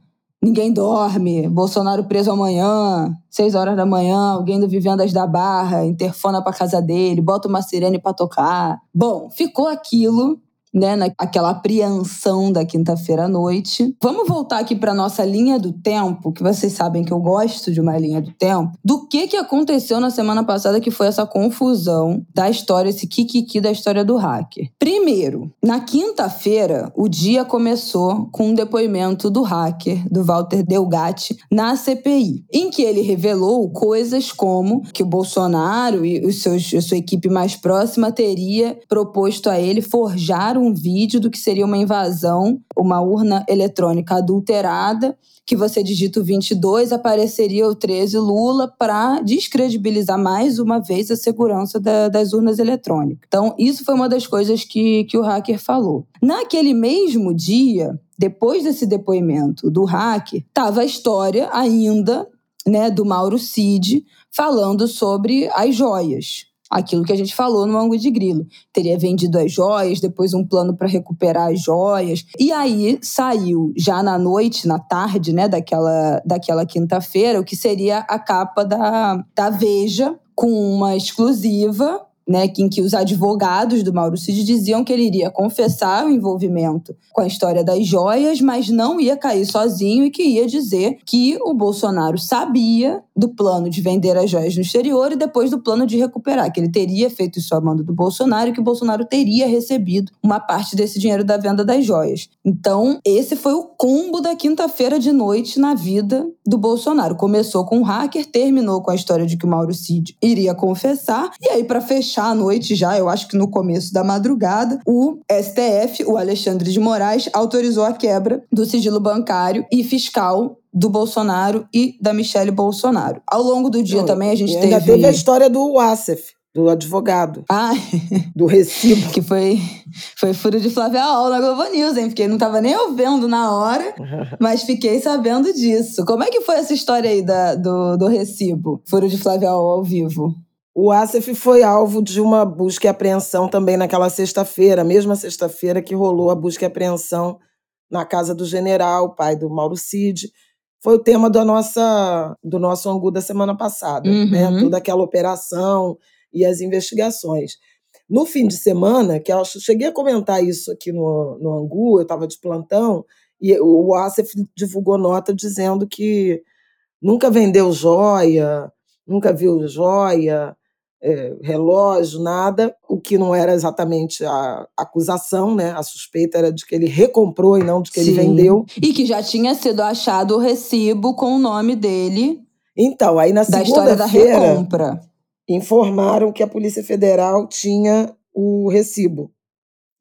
Ninguém dorme. Bolsonaro preso amanhã, seis horas da manhã, alguém do Vivendas da Barra, interfona pra casa dele, bota uma sirene pra tocar. Bom, ficou aquilo né, naquela apreensão da quinta-feira à noite. Vamos voltar aqui para nossa linha do tempo, que vocês sabem que eu gosto de uma linha do tempo. Do que que aconteceu na semana passada que foi essa confusão da história, esse kikiki da história do hacker. Primeiro, na quinta-feira, o dia começou com um depoimento do hacker, do Walter Delgatti, na CPI, em que ele revelou coisas como que o Bolsonaro e os seus, a sua equipe mais próxima teria proposto a ele forjar um vídeo do que seria uma invasão, uma urna eletrônica adulterada, que você digita o 22, apareceria o 13 Lula para descredibilizar mais uma vez a segurança da, das urnas eletrônicas. Então, isso foi uma das coisas que, que o hacker falou. Naquele mesmo dia, depois desse depoimento do hacker, estava a história ainda né, do Mauro Cid falando sobre as joias aquilo que a gente falou no ângulo de grilo. Teria vendido as joias, depois um plano para recuperar as joias. E aí saiu já na noite, na tarde, né, daquela, daquela quinta-feira, o que seria a capa da, da Veja, com uma exclusiva né, em que os advogados do Mauro Cid diziam que ele iria confessar o envolvimento com a história das joias, mas não ia cair sozinho e que ia dizer que o Bolsonaro sabia do plano de vender as joias no exterior e depois do plano de recuperar, que ele teria feito isso a mando do Bolsonaro e que o Bolsonaro teria recebido uma parte desse dinheiro da venda das joias. Então, esse foi o combo da quinta-feira de noite na vida do Bolsonaro. Começou com o hacker, terminou com a história de que o Mauro Cid iria confessar, e aí, para fechar a noite já, eu acho que no começo da madrugada, o STF, o Alexandre de Moraes, autorizou a quebra do sigilo bancário e fiscal do Bolsonaro e da Michelle Bolsonaro. Ao longo do dia Não, também a gente teve... Ainda teve a história do Wassef do advogado. Ah, do recibo. que foi, foi furo de Flávia Al na Globo News, hein? Porque não tava nem ouvindo na hora, mas fiquei sabendo disso. Como é que foi essa história aí da, do, do recibo? Furo de Flávia Al ao vivo. O Asif foi alvo de uma busca e apreensão também naquela sexta-feira, mesma sexta-feira que rolou a busca e apreensão na casa do general, pai do Mauro Cid. Foi o tema da nossa, do nosso Angu da semana passada, né? uhum. né? Toda aquela operação e as investigações. No fim de semana, que eu cheguei a comentar isso aqui no, no Angu, eu estava de plantão, e o Asif divulgou nota dizendo que nunca vendeu joia, nunca viu joia, é, relógio, nada, o que não era exatamente a acusação, né? A suspeita era de que ele recomprou e não de que Sim. ele vendeu. E que já tinha sido achado o recibo com o nome dele. Então, aí na segunda-feira informaram que a Polícia Federal tinha o recibo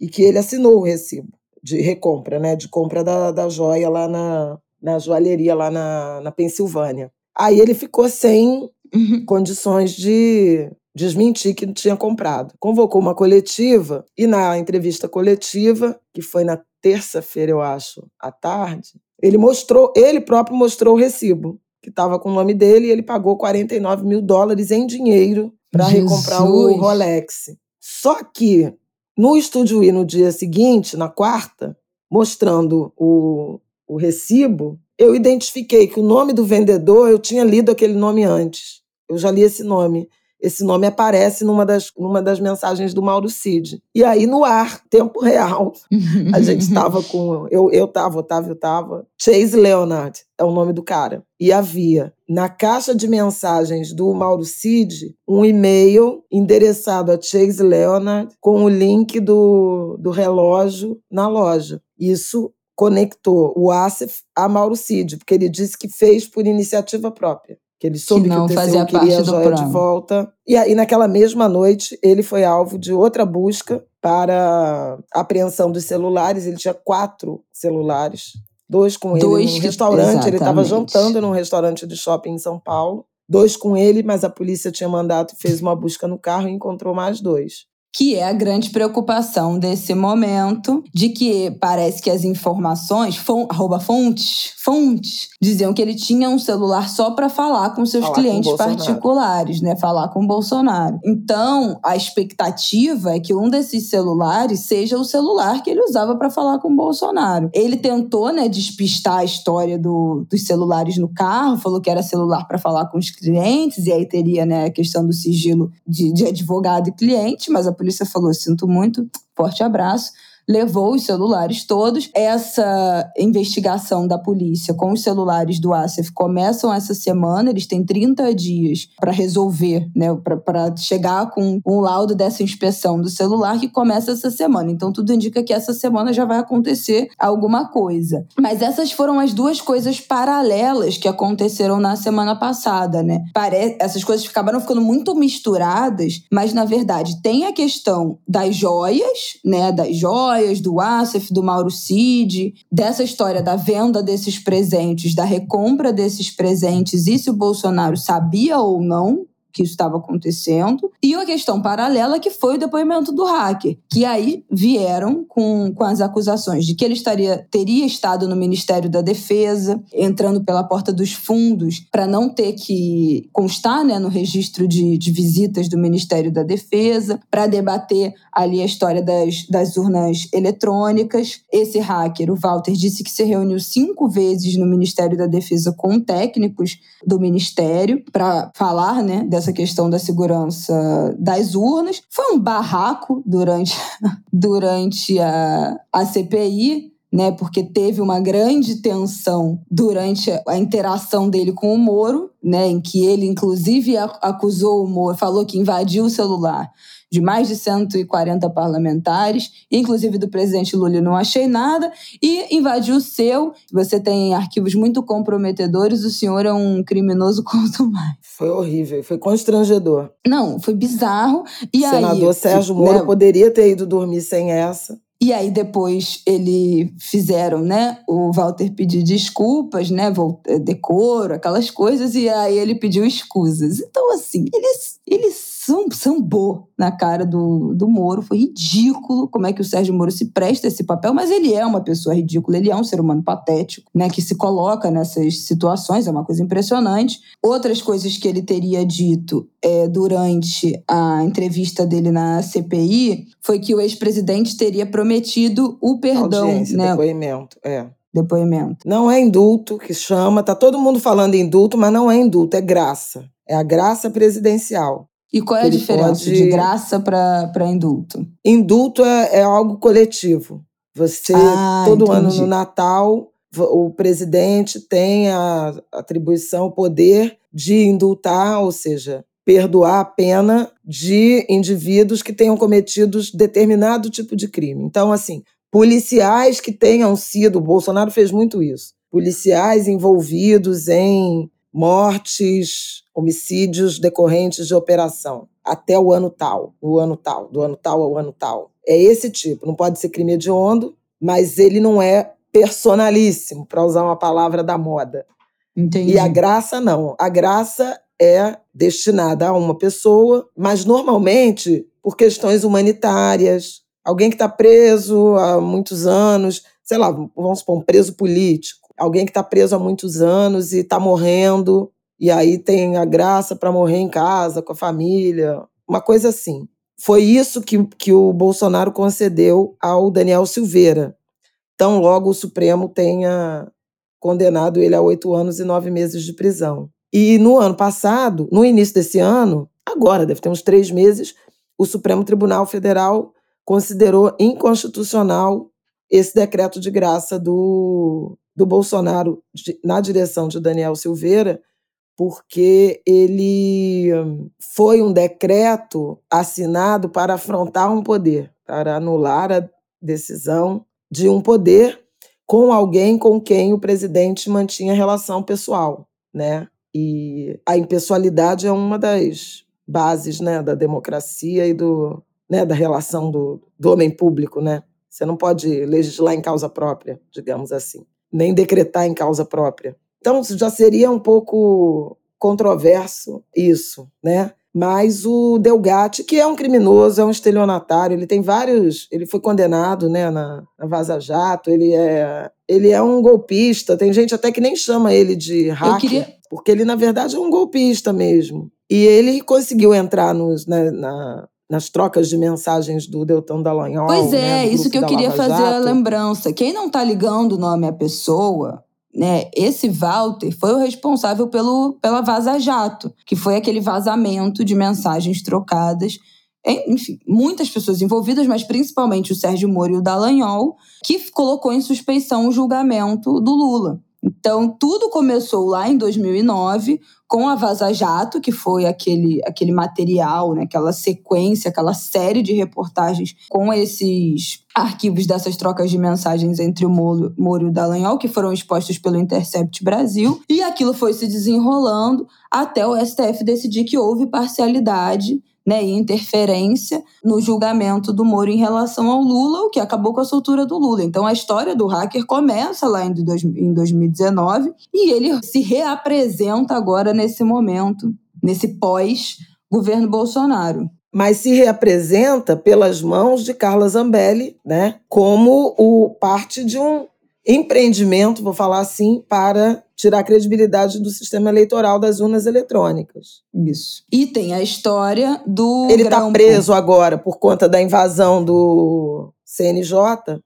e que ele assinou o recibo de recompra, né? De compra da, da joia lá na, na joalheria lá na, na Pensilvânia. Aí ele ficou sem uhum. condições de desmentir que tinha comprado. Convocou uma coletiva e na entrevista coletiva, que foi na terça-feira, eu acho, à tarde, ele mostrou, ele próprio mostrou o recibo, que estava com o nome dele, e ele pagou 49 mil dólares em dinheiro para recomprar o Rolex. Só que no Estúdio I, no dia seguinte, na quarta, mostrando o, o recibo, eu identifiquei que o nome do vendedor, eu tinha lido aquele nome antes. Eu já li esse nome esse nome aparece numa das, numa das mensagens do Mauro Cid. E aí, no ar, tempo real, a gente estava com. Eu, eu tava, Otávio tava. Chase Leonard é o nome do cara. E havia na caixa de mensagens do Mauro Cid um e-mail endereçado a Chase Leonard com o link do, do relógio na loja. Isso conectou o Asif a Mauro Cid, porque ele disse que fez por iniciativa própria que ele soube que, não que o TCU queria a joia de volta. E aí, naquela mesma noite, ele foi alvo de outra busca para apreensão dos celulares. Ele tinha quatro celulares, dois com ele dois, num restaurante. Exatamente. Ele estava jantando num restaurante de shopping em São Paulo. Dois com ele, mas a polícia tinha mandado, fez uma busca no carro e encontrou mais dois que é a grande preocupação desse momento, de que parece que as informações, fon, arroba fontes, fontes, diziam que ele tinha um celular só para falar com seus falar clientes com particulares, né? Falar com o Bolsonaro. Então, a expectativa é que um desses celulares seja o celular que ele usava para falar com o Bolsonaro. Ele tentou, né, despistar a história do, dos celulares no carro, falou que era celular para falar com os clientes, e aí teria, né, a questão do sigilo de, de advogado e cliente, mas a polícia falou: sinto muito, forte abraço levou os celulares todos. Essa investigação da polícia com os celulares do Asif começam essa semana, eles têm 30 dias para resolver, né, para chegar com um laudo dessa inspeção do celular que começa essa semana. Então tudo indica que essa semana já vai acontecer alguma coisa. Mas essas foram as duas coisas paralelas que aconteceram na semana passada, né? Pare... Essas coisas acabaram ficando muito misturadas, mas na verdade tem a questão das joias, né, das joias joias do Asif, do Mauro Cid, dessa história da venda desses presentes, da recompra desses presentes e se o Bolsonaro sabia ou não que isso estava acontecendo. E uma questão paralela que foi o depoimento do hacker, que aí vieram com, com as acusações de que ele estaria, teria estado no Ministério da Defesa, entrando pela porta dos fundos, para não ter que constar né, no registro de, de visitas do Ministério da Defesa, para debater ali a história das, das urnas eletrônicas. Esse hacker, o Walter, disse que se reuniu cinco vezes no Ministério da Defesa com técnicos do Ministério para falar né, dessa essa questão da segurança das urnas. Foi um barraco durante, durante a, a CPI. Né? Porque teve uma grande tensão durante a interação dele com o Moro, né? Em que ele, inclusive, acusou o Moro, falou que invadiu o celular de mais de 140 parlamentares, inclusive do presidente Lula, não achei nada, e invadiu o seu. Você tem arquivos muito comprometedores, o senhor é um criminoso quanto mais. Foi horrível, foi constrangedor. Não, foi bizarro. E o senador aí, Sérgio Moro né? poderia ter ido dormir sem essa. E aí depois ele fizeram, né, o Walter pedir desculpas, né, decoro, aquelas coisas, e aí ele pediu escusas. Então, assim, eles, eles sambou na cara do, do Moro. Foi ridículo como é que o Sérgio Moro se presta a esse papel, mas ele é uma pessoa ridícula, ele é um ser humano patético, né, que se coloca nessas situações, é uma coisa impressionante. Outras coisas que ele teria dito é, durante a entrevista dele na CPI foi que o ex-presidente teria prometido o perdão. Audiência, né? depoimento, é depoimento. Não é indulto que chama, tá todo mundo falando indulto, mas não é indulto, é graça. É a graça presidencial. E qual é a diferença pode... de graça para indulto? Indulto é, é, algo coletivo. Você, ah, todo entendi. ano no Natal, o presidente tem a atribuição, o poder de indultar, ou seja, perdoar a pena de indivíduos que tenham cometido determinado tipo de crime. Então, assim, policiais que tenham sido, o Bolsonaro fez muito isso, policiais envolvidos em mortes, homicídios decorrentes de operação, até o ano tal, o ano tal, do ano tal ao ano tal. É esse tipo, não pode ser crime hediondo, mas ele não é personalíssimo, para usar uma palavra da moda. Entendi. E a graça não. A graça é destinada a uma pessoa, mas normalmente por questões humanitárias. Alguém que está preso há muitos anos, sei lá, vamos supor, um preso político alguém que está preso há muitos anos e está morrendo, e aí tem a graça para morrer em casa, com a família, uma coisa assim. Foi isso que, que o Bolsonaro concedeu ao Daniel Silveira. Tão logo o Supremo tenha condenado ele a oito anos e nove meses de prisão. E no ano passado, no início desse ano, agora, deve ter uns três meses, o Supremo Tribunal Federal considerou inconstitucional esse decreto de graça do, do Bolsonaro na direção de Daniel Silveira, porque ele foi um decreto assinado para afrontar um poder, para anular a decisão de um poder com alguém com quem o presidente mantinha relação pessoal, né? E a impessoalidade é uma das bases, né, da democracia e do, né, da relação do, do homem público, né? Você não pode legislar em causa própria, digamos assim nem decretar em causa própria. Então, já seria um pouco controverso isso, né? Mas o Delgatti, que é um criminoso, é um estelionatário, ele tem vários. Ele foi condenado né, na, na Vaza Jato, ele é, ele é um golpista. Tem gente até que nem chama ele de hacker, queria... porque ele, na verdade, é um golpista mesmo. E ele conseguiu entrar nos, na, na nas trocas de mensagens do Deltão Dallagnol. Pois é, né, isso que eu queria fazer a lembrança. Quem não está ligando o nome à pessoa, né? Esse Walter foi o responsável pelo, pela Vaza Jato, que foi aquele vazamento de mensagens trocadas. Enfim, muitas pessoas envolvidas, mas principalmente o Sérgio Moro e o Dallagnol, que colocou em suspeição o julgamento do Lula. Então, tudo começou lá em 2009 com a Vaza Jato, que foi aquele, aquele material, né, aquela sequência, aquela série de reportagens com esses arquivos dessas trocas de mensagens entre o Moro, e o Dallagnol, que foram expostos pelo Intercept Brasil. E aquilo foi se desenrolando até o STF decidir que houve parcialidade né, e interferência no julgamento do Moro em relação ao Lula, o que acabou com a soltura do Lula. Então a história do hacker começa lá em 2019 e ele se reapresenta agora nesse momento, nesse pós-governo Bolsonaro mas se reapresenta pelas mãos de Carla Zambelli, né, como o parte de um empreendimento, vou falar assim, para tirar a credibilidade do sistema eleitoral das urnas eletrônicas. Isso. E tem a história do. Ele está preso agora por conta da invasão do, CNJ,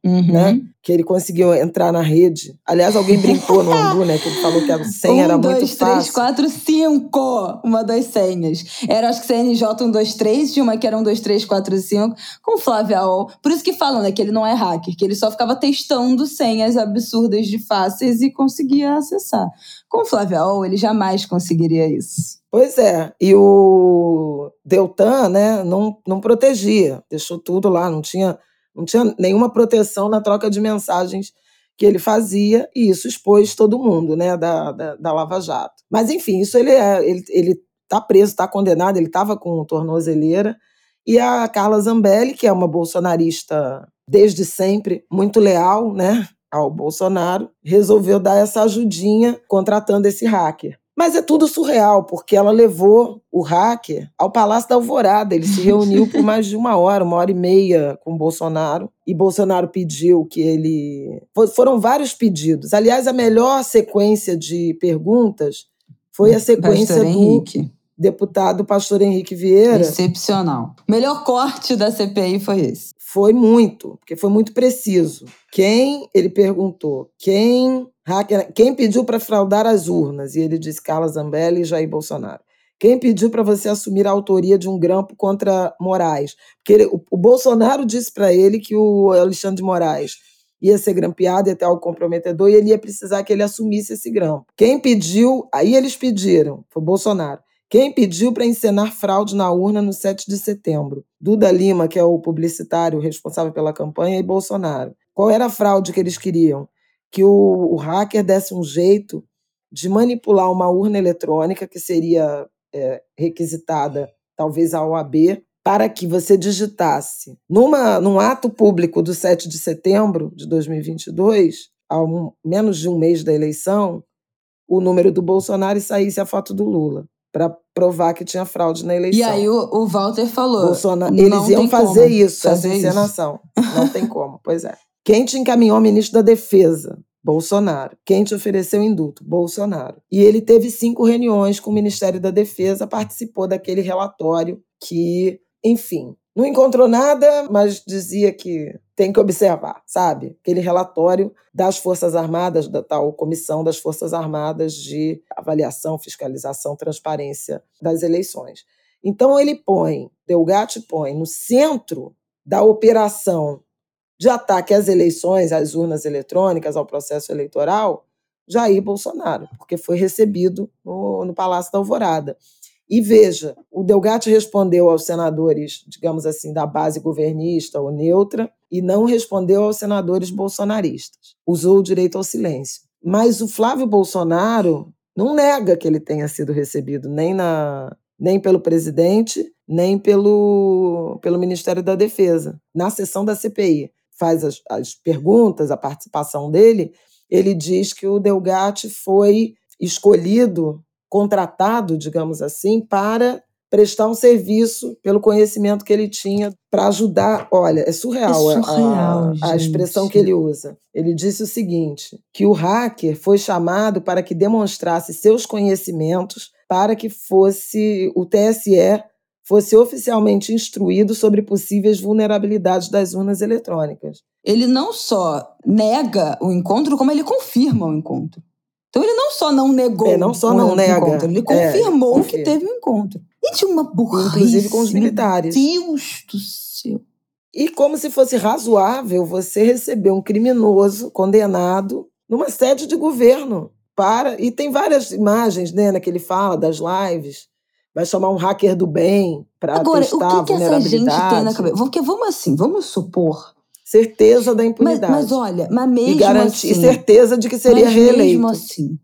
uhum. né? Que ele conseguiu entrar na rede. Aliás, alguém brincou no Angu, né? Que ele falou que a senha um, era dois, muito três, fácil. quatro, cinco! Uma das senhas. Era, acho que CNJ 123, tinha uma que era 1, 2, 3, 4, 5, com Flávia Al. Por isso que falam, né? Que ele não é hacker, que ele só ficava testando senhas absurdas de fáceis e conseguia acessar. Com Flávia Al, ele jamais conseguiria isso. Pois é, e o Deltan, né, não, não protegia, deixou tudo lá, não tinha, não tinha nenhuma proteção na troca de mensagens que ele fazia, e isso expôs todo mundo, né, da, da, da Lava Jato. Mas, enfim, isso ele é, ele, ele tá preso, está condenado, ele estava com tornozeleira, e a Carla Zambelli, que é uma bolsonarista desde sempre, muito leal, né, ao Bolsonaro, resolveu dar essa ajudinha contratando esse hacker. Mas é tudo surreal, porque ela levou o hacker ao Palácio da Alvorada. Ele se reuniu por mais de uma hora, uma hora e meia com Bolsonaro. E Bolsonaro pediu que ele. Foram vários pedidos. Aliás, a melhor sequência de perguntas foi a sequência Pastor do Henrique. deputado Pastor Henrique Vieira. Excepcional. Melhor corte da CPI foi esse. Foi muito, porque foi muito preciso. Quem, ele perguntou, quem Hacker, quem pediu para fraudar as urnas? E ele disse Carla Zambelli e Jair Bolsonaro. Quem pediu para você assumir a autoria de um grampo contra Moraes? Porque ele, o, o, Bolsonaro disse para ele que o Alexandre de Moraes ia ser grampeado, ia ter algo comprometedor e ele ia precisar que ele assumisse esse grampo. Quem pediu, aí eles pediram, foi o Bolsonaro. Quem pediu para encenar fraude na urna no 7 de setembro? Duda Lima, que é o publicitário responsável pela campanha, e Bolsonaro. Qual era a fraude que eles queriam? Que o, o hacker desse um jeito de manipular uma urna eletrônica que seria é, requisitada, talvez a OAB, para que você digitasse numa, num ato público do 7 de setembro de 2022, a um, menos de um mês da eleição, o número do Bolsonaro e saísse a foto do Lula, para provar que tinha fraude na eleição. E aí o, o Walter falou: Bolsonaro, eles iam fazer isso, fazer essa encenação. Isso. Não tem como, pois é. Quem te encaminhou ao ministro da Defesa? Bolsonaro. Quem te ofereceu indulto? Bolsonaro. E ele teve cinco reuniões com o Ministério da Defesa, participou daquele relatório que, enfim, não encontrou nada, mas dizia que tem que observar, sabe? Aquele relatório das Forças Armadas, da tal Comissão das Forças Armadas de Avaliação, Fiscalização, Transparência das Eleições. Então ele põe, Delgatti põe no centro da operação de ataque às eleições, às urnas eletrônicas, ao processo eleitoral, Jair Bolsonaro, porque foi recebido no, no Palácio da Alvorada. E veja, o Delgatti respondeu aos senadores, digamos assim, da base governista ou neutra, e não respondeu aos senadores bolsonaristas. Usou o direito ao silêncio. Mas o Flávio Bolsonaro não nega que ele tenha sido recebido nem, na, nem pelo presidente, nem pelo, pelo Ministério da Defesa, na sessão da CPI faz as, as perguntas, a participação dele, ele diz que o Delgatti foi escolhido, contratado, digamos assim, para prestar um serviço pelo conhecimento que ele tinha para ajudar. Olha, é surreal, é surreal a, a, expressão que ele usa. Ele disse o seguinte: que o hacker foi chamado para que demonstrasse seus conhecimentos para que fosse o TSE fosse oficialmente instruído sobre possíveis vulnerabilidades das urnas eletrônicas. Ele não só nega o encontro, como ele confirma o encontro. Então ele não só não negou é, não só não nega, encontro, ele confirmou é, que teve um encontro. E tinha uma burrice. Inclusive com os militares. Deus do céu. E como se fosse razoável você receber um criminoso condenado numa sede de governo. Para, e tem várias imagens né, que ele fala das lives vai chamar um hacker do bem para testar Agora, o que, que essa gente tem na cabeça? Porque vamos assim, vamos supor. Certeza da impunidade. Mas, mas olha, mas mesmo e garantir, assim... certeza de que seria mas reeleito. mesmo assim,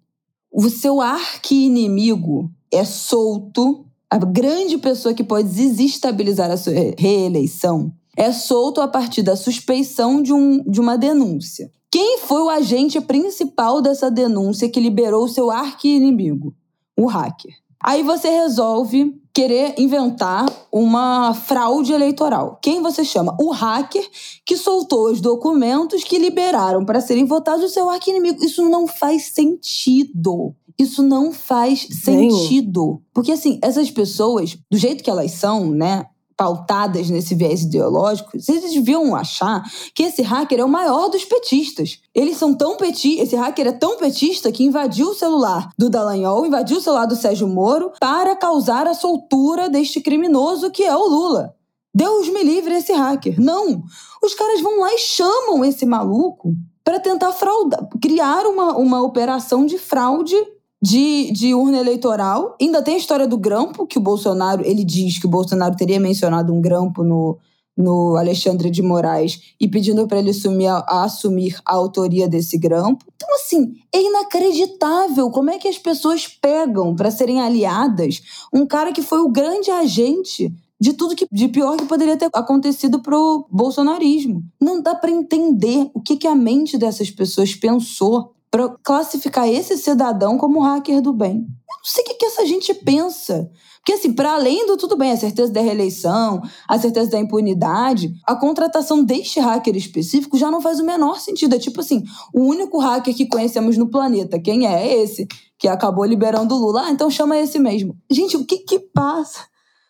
o seu arqui-inimigo é solto, a grande pessoa que pode desestabilizar a sua reeleição é solto a partir da suspeição de, um, de uma denúncia. Quem foi o agente principal dessa denúncia que liberou o seu arqui-inimigo? O hacker. Aí você resolve querer inventar uma fraude eleitoral. Quem você chama? O hacker que soltou os documentos que liberaram para serem votados o seu arqui-inimigo. Isso não faz sentido. Isso não faz sentido. Porque, assim, essas pessoas, do jeito que elas são, né? Pautadas nesse viés ideológico, vocês deviam achar que esse hacker é o maior dos petistas. Eles são tão petistas, esse hacker é tão petista que invadiu o celular do Dallagnol, invadiu o celular do Sérgio Moro para causar a soltura deste criminoso que é o Lula. Deus me livre esse hacker. Não! Os caras vão lá e chamam esse maluco para tentar fraudar, criar uma, uma operação de fraude de, de urna eleitoral. Ainda tem a história do grampo, que o Bolsonaro, ele diz que o Bolsonaro teria mencionado um grampo no, no Alexandre de Moraes e pedindo para ele assumir a, a, assumir a autoria desse grampo. Então, assim, é inacreditável como é que as pessoas pegam para serem aliadas um cara que foi o grande agente de tudo que de pior que poderia ter acontecido pro bolsonarismo. Não dá para entender o que, que a mente dessas pessoas pensou para classificar esse cidadão como hacker do bem. Eu não sei o que, que essa gente pensa. Porque, assim, para além do tudo bem, a certeza da reeleição, a certeza da impunidade, a contratação deste hacker específico já não faz o menor sentido. É tipo assim: o único hacker que conhecemos no planeta, quem é? É esse, que acabou liberando o Lula. Ah, então chama esse mesmo. Gente, o que que passa?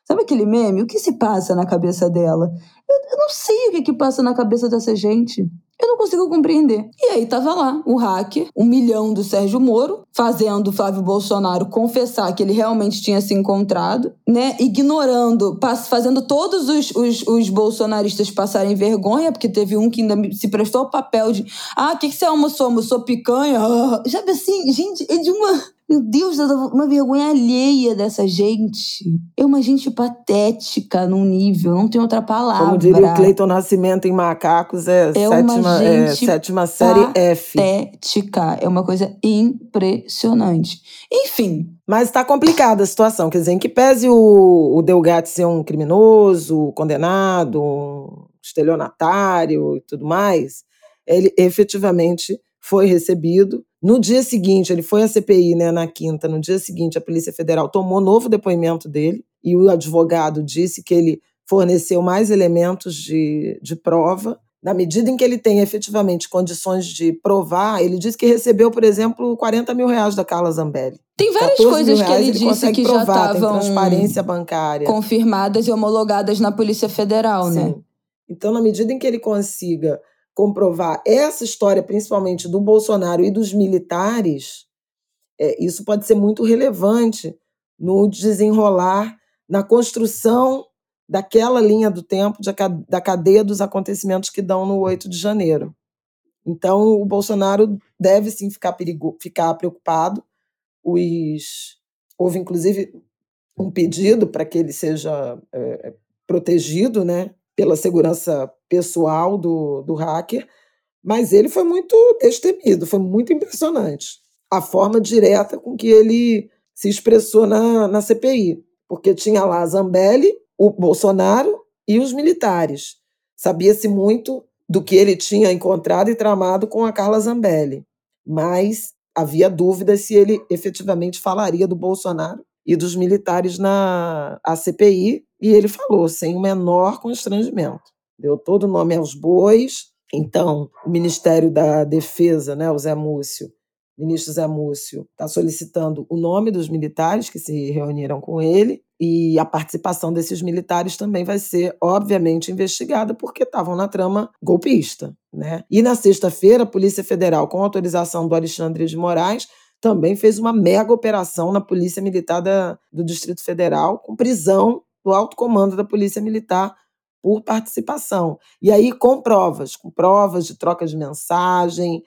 Sabe aquele meme? O que se passa na cabeça dela? Eu, eu não sei o que que passa na cabeça dessa gente. Eu não consigo compreender. E aí tava lá o hacker, um milhão do Sérgio Moro, fazendo Flávio Bolsonaro confessar que ele realmente tinha se encontrado, né? Ignorando, fazendo todos os, os, os bolsonaristas passarem vergonha, porque teve um que ainda se prestou ao papel de ah, o que, que você almoçou? Almoçou picanha? Já assim, gente, é de uma meu Deus, uma vergonha alheia dessa gente. É uma gente patética num nível, não tem outra palavra. Como diria o Cleiton Nascimento em Macacos, é, é sétima, é sétima série F. Patética. É uma coisa impressionante. Enfim. Mas está complicada a situação. Quer dizer, em que pese o, o Delgatti ser um criminoso, condenado, um estelionatário e tudo mais, ele efetivamente foi recebido no dia seguinte, ele foi à CPI, né, na quinta. No dia seguinte, a Polícia Federal tomou novo depoimento dele e o advogado disse que ele forneceu mais elementos de, de prova. Na medida em que ele tem efetivamente condições de provar, ele disse que recebeu, por exemplo, 40 mil reais da Carla Zambelli. Tem várias coisas que ele, ele disse que provar, já estavam transparência bancária. confirmadas e homologadas na Polícia Federal, né? Sim. né? Então, na medida em que ele consiga comprovar essa história, principalmente do Bolsonaro e dos militares, é, isso pode ser muito relevante no desenrolar, na construção daquela linha do tempo, de, da cadeia dos acontecimentos que dão no 8 de janeiro. Então, o Bolsonaro deve sim ficar, perigo, ficar preocupado. Os, houve, inclusive, um pedido para que ele seja é, protegido, né? pela segurança pessoal do, do hacker, mas ele foi muito destemido, foi muito impressionante a forma direta com que ele se expressou na, na CPI, porque tinha lá a Zambelli, o Bolsonaro e os militares. Sabia-se muito do que ele tinha encontrado e tramado com a Carla Zambelli, mas havia dúvidas se ele efetivamente falaria do Bolsonaro e dos militares na CPI, e ele falou sem o menor constrangimento. Deu todo o nome aos bois. Então, o Ministério da Defesa, né, o Zé Múcio, ministro Zé Múcio, está solicitando o nome dos militares que se reuniram com ele e a participação desses militares também vai ser, obviamente, investigada porque estavam na trama golpista. Né? E na sexta-feira, a Polícia Federal, com autorização do Alexandre de Moraes, também fez uma mega operação na Polícia Militar da, do Distrito Federal, com prisão do alto comando da Polícia Militar por participação. E aí com provas, com provas de troca de mensagem,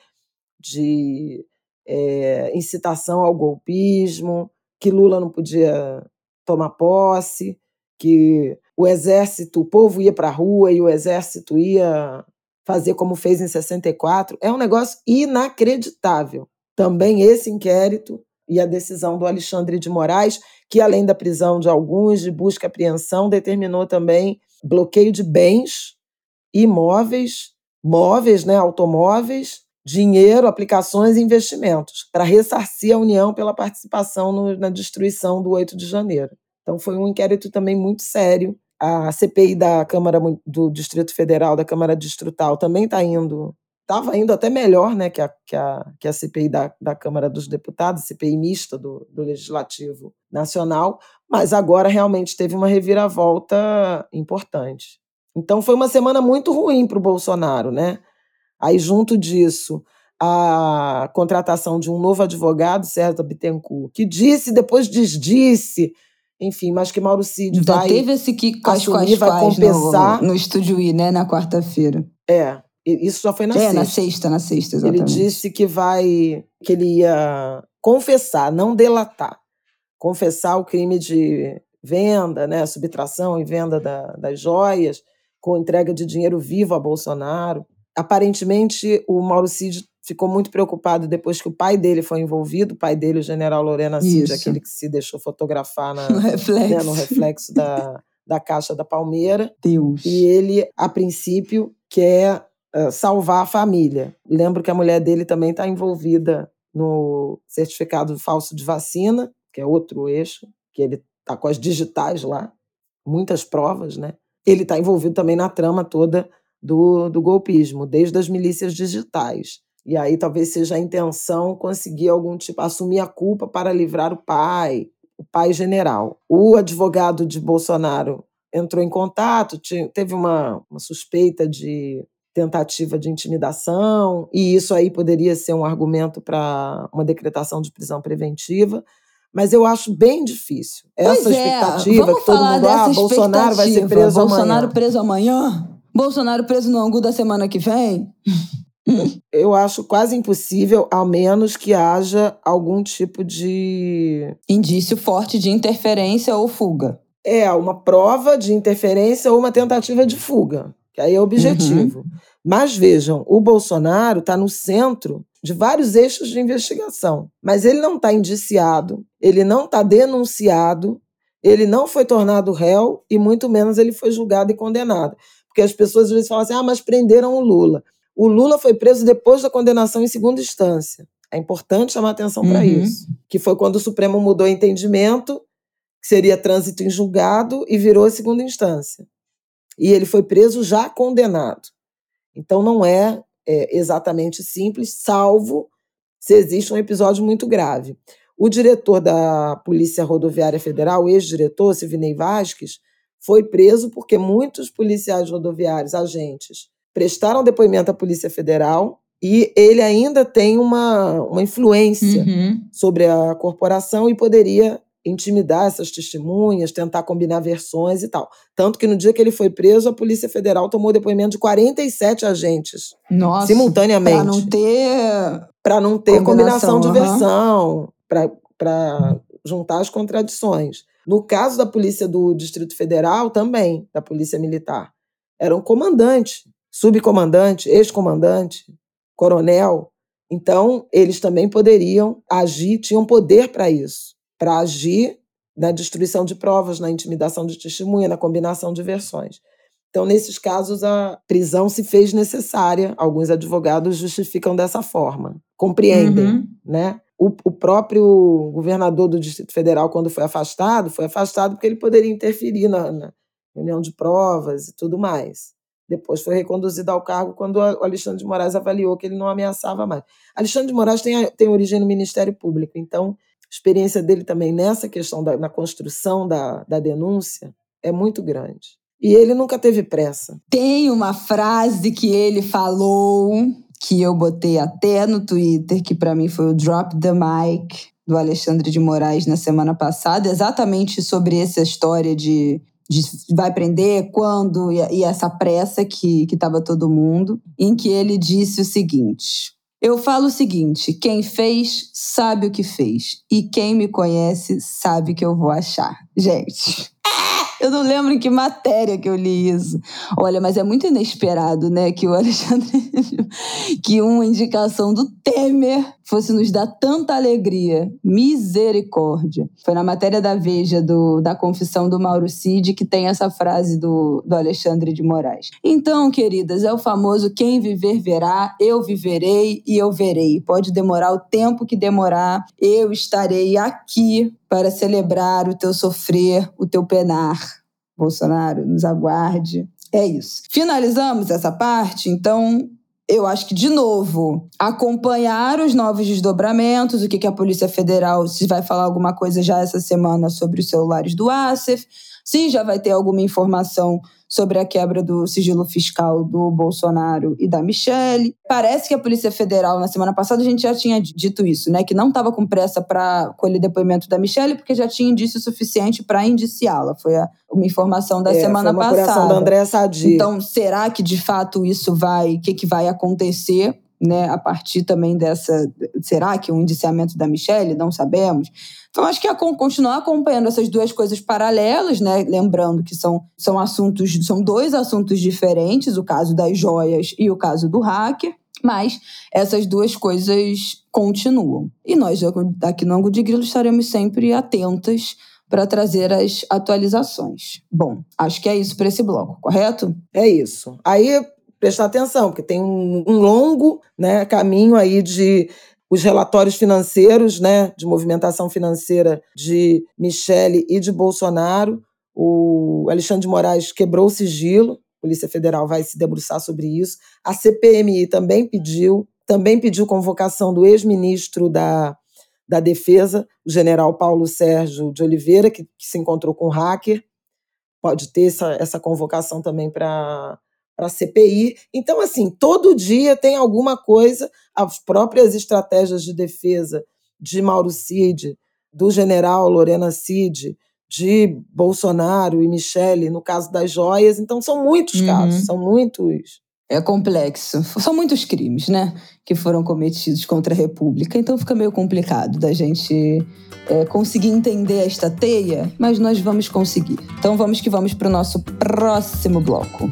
de é, incitação ao golpismo, que Lula não podia tomar posse, que o exército, o povo ia para a rua e o exército ia fazer como fez em 64. É um negócio inacreditável. Também esse inquérito e a decisão do Alexandre de Moraes, que além da prisão de alguns, de busca e apreensão, determinou também bloqueio de bens imóveis, móveis, né, automóveis, dinheiro, aplicações e investimentos, para ressarcir a União pela participação no, na destruição do 8 de janeiro. Então foi um inquérito também muito sério. A CPI da Câmara do Distrito Federal, da Câmara Distrital, também está indo estava indo até melhor né, que, a, que, a, que a CPI da, da Câmara dos Deputados, CPI mista do, do Legislativo Nacional, mas agora realmente teve uma reviravolta importante. Então foi uma semana muito ruim para o Bolsonaro, né? Aí, junto disso, a contratação de um novo advogado, César Bittencourt, que disse, depois desdisse, enfim, mas que Mauro Cid Já vai teve esse que assumir, vai compensar. No, no Estúdio I, né, na quarta-feira. É, isso já foi na é, sexta. na sexta, na sexta, exatamente. Ele disse que vai, que ele ia confessar, não delatar, confessar o crime de venda, né, subtração e venda da, das joias, com entrega de dinheiro vivo a Bolsonaro. Aparentemente, o Mauro Cid ficou muito preocupado depois que o pai dele foi envolvido, o pai dele, o general Lorena Cid, aquele que se deixou fotografar na, no reflexo, né, no reflexo da, da caixa da palmeira. Deus. E ele, a princípio, quer salvar a família. Lembro que a mulher dele também está envolvida no certificado falso de vacina, que é outro eixo, que ele está com as digitais lá, muitas provas, né? Ele está envolvido também na trama toda do, do golpismo, desde as milícias digitais. E aí talvez seja a intenção conseguir algum tipo, assumir a culpa para livrar o pai, o pai general. O advogado de Bolsonaro entrou em contato, teve uma, uma suspeita de tentativa de intimidação, e isso aí poderia ser um argumento para uma decretação de prisão preventiva. Mas eu acho bem difícil. Essa pois expectativa é. que todo mundo, ah, Bolsonaro vai ser preso Bolsonaro amanhã. preso amanhã? Bolsonaro preso no Angu da semana que vem? Eu acho quase impossível, ao menos que haja algum tipo de. Indício forte de interferência ou fuga. É, uma prova de interferência ou uma tentativa de fuga, que aí é o objetivo. Uhum. Mas vejam, o Bolsonaro está no centro de vários eixos de investigação, mas ele não está indiciado, ele não está denunciado, ele não foi tornado réu e muito menos ele foi julgado e condenado. Porque as pessoas às vezes falam assim: ah, mas prenderam o Lula. O Lula foi preso depois da condenação em segunda instância. É importante chamar atenção para uhum. isso. Que foi quando o Supremo mudou o entendimento, que seria trânsito em julgado, e virou segunda instância. E ele foi preso já condenado. Então não é, é exatamente simples, salvo se existe um episódio muito grave. O diretor da Polícia Rodoviária Federal, ex-diretor, Silvinei Vasques, foi preso porque muitos policiais rodoviários, agentes, prestaram depoimento à Polícia Federal e ele ainda tem uma, uma influência uhum. sobre a corporação e poderia intimidar essas testemunhas, tentar combinar versões e tal. Tanto que no dia que ele foi preso, a Polícia Federal tomou depoimento de 47 agentes Nossa, simultaneamente. Para não ter. Para não ter combinação, combinação de uhum. versão, para juntar as contradições. No caso da Polícia do Distrito Federal, também, da Polícia Militar, era um comandante, subcomandante, ex-comandante, coronel. Então, eles também poderiam agir, tinham poder para isso, para agir na destruição de provas, na intimidação de testemunha, na combinação de versões. Então, nesses casos, a prisão se fez necessária. Alguns advogados justificam dessa forma, compreendem, uhum. né? O, o, próprio governador do Distrito Federal, quando foi afastado, foi afastado porque ele poderia interferir na, na reunião de provas e tudo mais. Depois foi reconduzido ao cargo quando o Alexandre de Moraes avaliou que ele não ameaçava mais. Alexandre de Moraes tem, tem origem no Ministério Público, então experiência dele também nessa questão da na construção da, da denúncia é muito grande. E ele nunca teve pressa. Tem uma frase que ele falou que eu botei até no Twitter, que para mim foi o Drop the Mic do Alexandre de Moraes na semana passada, exatamente sobre essa história de, de vai prender, quando, e, e essa pressa que estava todo mundo, em que ele disse o seguinte. Eu falo o seguinte: quem fez sabe o que fez, e quem me conhece sabe que eu vou achar. Gente. Eu não lembro em que matéria que eu li isso. Olha, mas é muito inesperado, né, que o Alexandre. que uma indicação do Temer fosse nos dar tanta alegria. Misericórdia. Foi na matéria da Veja, do, da confissão do Mauro Cid, que tem essa frase do, do Alexandre de Moraes. Então, queridas, é o famoso quem viver verá, eu viverei e eu verei. Pode demorar o tempo que demorar, eu estarei aqui para celebrar o teu sofrer, o teu penar. Bolsonaro, nos aguarde. É isso. Finalizamos essa parte, então eu acho que, de novo, acompanhar os novos desdobramentos, o que, que a Polícia Federal, se vai falar alguma coisa já essa semana sobre os celulares do ASEF, se já vai ter alguma informação sobre a quebra do sigilo fiscal do Bolsonaro e da Michelle. Parece que a Polícia Federal, na semana passada, a gente já tinha dito isso, né? Que não estava com pressa para colher depoimento da Michelle, porque já tinha indício suficiente para indiciá-la. Foi a, uma informação da é, semana foi uma passada. da Andréa Sadi. Então, será que de fato isso vai. O que, que vai acontecer? Né, a partir também dessa. Será que um indiciamento da Michelle? Não sabemos. Então, acho que é continuar acompanhando essas duas coisas paralelas, né? Lembrando que são, são assuntos, são dois assuntos diferentes, o caso das joias e o caso do hacker, mas essas duas coisas continuam. E nós, aqui no Ângulo de Grilo, estaremos sempre atentas para trazer as atualizações. Bom, acho que é isso para esse bloco, correto? É isso. Aí prestar atenção, porque tem um, um longo né, caminho aí de os relatórios financeiros, né, de movimentação financeira de Michele e de Bolsonaro. O Alexandre de Moraes quebrou o sigilo, a Polícia Federal vai se debruçar sobre isso. A CPMI também pediu, também pediu convocação do ex-ministro da, da Defesa, o general Paulo Sérgio de Oliveira, que, que se encontrou com o hacker. Pode ter essa, essa convocação também para para a CPI. Então, assim, todo dia tem alguma coisa, as próprias estratégias de defesa de Mauro Cid, do general Lorena Cid, de Bolsonaro e Michele, no caso das joias. Então, são muitos uhum. casos, são muitos. É complexo. São muitos crimes, né? Que foram cometidos contra a República. Então fica meio complicado da gente é, conseguir entender esta teia, mas nós vamos conseguir. Então vamos que vamos para o nosso próximo bloco.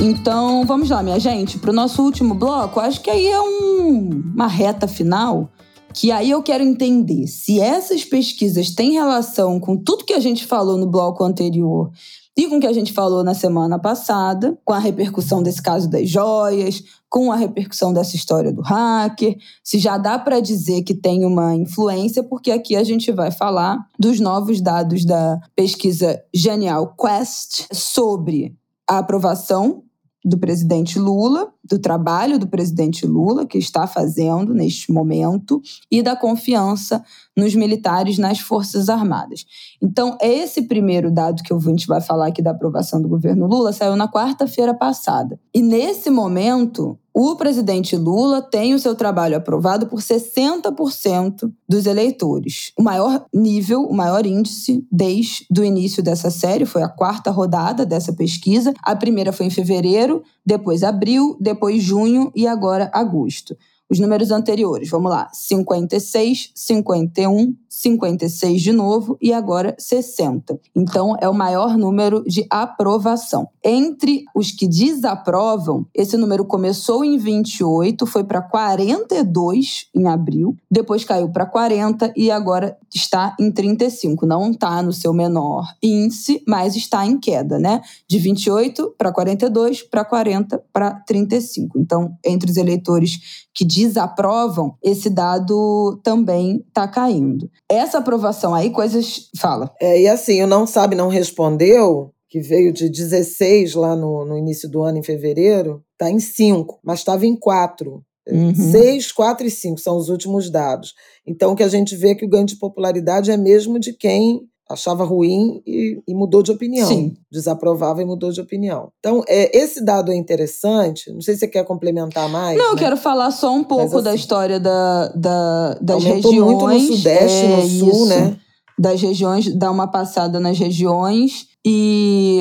Então vamos lá, minha gente, para o nosso último bloco. Acho que aí é um, uma reta final. Que aí eu quero entender se essas pesquisas têm relação com tudo que a gente falou no bloco anterior e com o que a gente falou na semana passada, com a repercussão desse caso das joias, com a repercussão dessa história do hacker, se já dá para dizer que tem uma influência, porque aqui a gente vai falar dos novos dados da pesquisa Genial Quest sobre a aprovação do presidente Lula, do trabalho do presidente Lula, que está fazendo neste momento, e da confiança nos militares nas Forças Armadas. Então, esse primeiro dado que a gente vai falar aqui da aprovação do governo Lula saiu na quarta-feira passada. E nesse momento, o presidente Lula tem o seu trabalho aprovado por 60% dos eleitores. O maior nível, o maior índice desde o início dessa série, foi a quarta rodada dessa pesquisa. A primeira foi em fevereiro, depois abril, depois junho e agora agosto. Os números anteriores, vamos lá: 56, 51, 56 de novo e agora 60. Então, é o maior número de aprovação. Entre os que desaprovam, esse número começou em 28, foi para 42 em abril, depois caiu para 40 e agora está em 35. Não está no seu menor índice, mas está em queda, né? De 28 para 42, para 40 para 35. Então, entre os eleitores que desaprovam, esse dado também está caindo. Essa aprovação aí, coisas. Fala. É, e assim, o não sabe, não respondeu, que veio de 16 lá no, no início do ano, em fevereiro, está em 5, mas estava em 4. Uhum. 6, 4 e 5 são os últimos dados. Então, o que a gente vê é que o ganho de popularidade é mesmo de quem achava ruim e, e, mudou de opinião. Sim. Desaprovava e mudou de opinião. Então, é, esse dado é interessante. Não sei se você quer complementar mais. Não, né? eu quero falar só um pouco assim, da história da, da, das aumentou regiões. muito no Sudeste, é, no Sul, isso. né? Das regiões, dar uma passada nas regiões e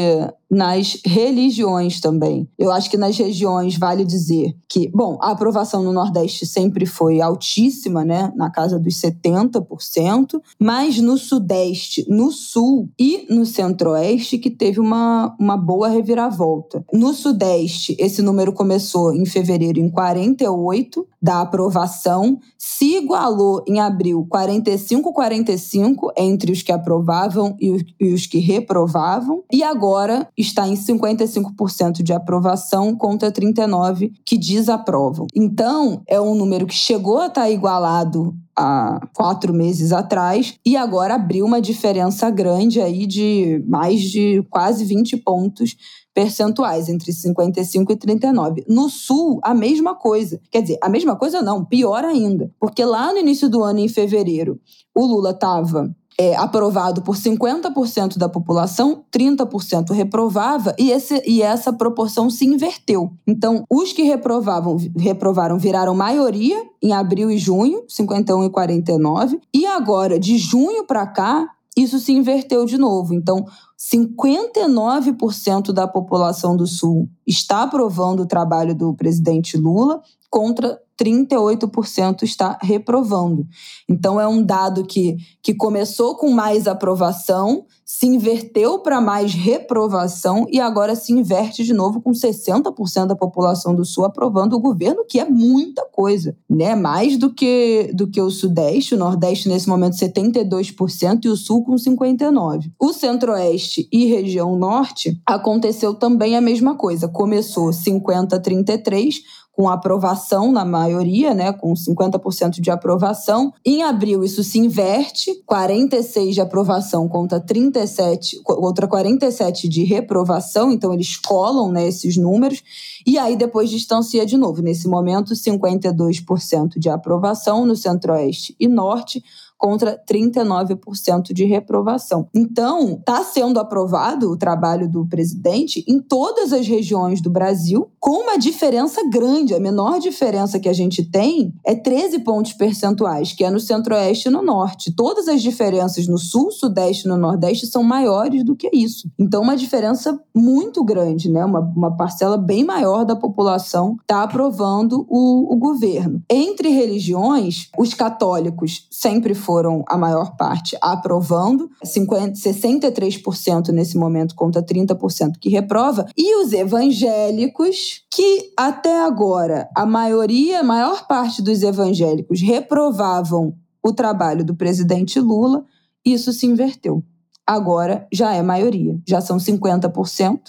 nas religiões também. Eu acho que nas regiões vale dizer que, bom, a aprovação no Nordeste sempre foi altíssima, né, na casa dos 70%, mas no Sudeste, no Sul e no Centro-Oeste que teve uma, uma boa reviravolta. No Sudeste, esse número começou em fevereiro em 48 da aprovação, se igualou em abril 45-45 entre os que aprovavam e os que reprovavam, e agora está em 55% de aprovação contra 39% que desaprovam. Então, é um número que chegou a estar igualado há quatro meses atrás e agora abriu uma diferença grande aí de mais de quase 20 pontos percentuais, entre 55 e 39. No Sul, a mesma coisa. Quer dizer, a mesma coisa não, pior ainda. Porque lá no início do ano, em fevereiro, o Lula estava é, aprovado por 50% da população, 30% reprovava, e, esse, e essa proporção se inverteu. Então, os que reprovavam, reprovaram viraram maioria em abril e junho, 51 e 49, e agora, de junho para cá, isso se inverteu de novo. Então, 59% da população do Sul está aprovando o trabalho do presidente Lula contra 38% está reprovando. Então, é um dado que, que começou com mais aprovação, se inverteu para mais reprovação e agora se inverte de novo com 60% da população do Sul aprovando o governo, que é muita coisa, né? Mais do que, do que o Sudeste, o Nordeste nesse momento 72% e o Sul com 59%. O Centro-Oeste e região Norte aconteceu também a mesma coisa. Começou 50-33%, com aprovação na maioria, né, com 50% de aprovação. Em abril isso se inverte, 46 de aprovação contra 37, contra 47 de reprovação, então eles colam né, esses números e aí depois distancia de novo. Nesse momento 52% de aprovação no Centro-Oeste e Norte, contra 39% de reprovação. Então, está sendo aprovado o trabalho do presidente em todas as regiões do Brasil, com uma diferença grande. A menor diferença que a gente tem é 13 pontos percentuais, que é no Centro-Oeste e no Norte. Todas as diferenças no Sul, Sudeste e no Nordeste são maiores do que isso. Então, uma diferença muito grande, né? Uma, uma parcela bem maior da população está aprovando o, o governo. Entre religiões, os católicos sempre foram a maior parte aprovando, 50, 63% nesse momento contra 30% que reprova, e os evangélicos, que até agora a maioria, a maior parte dos evangélicos reprovavam o trabalho do presidente Lula, isso se inverteu. Agora já é maioria, já são 50%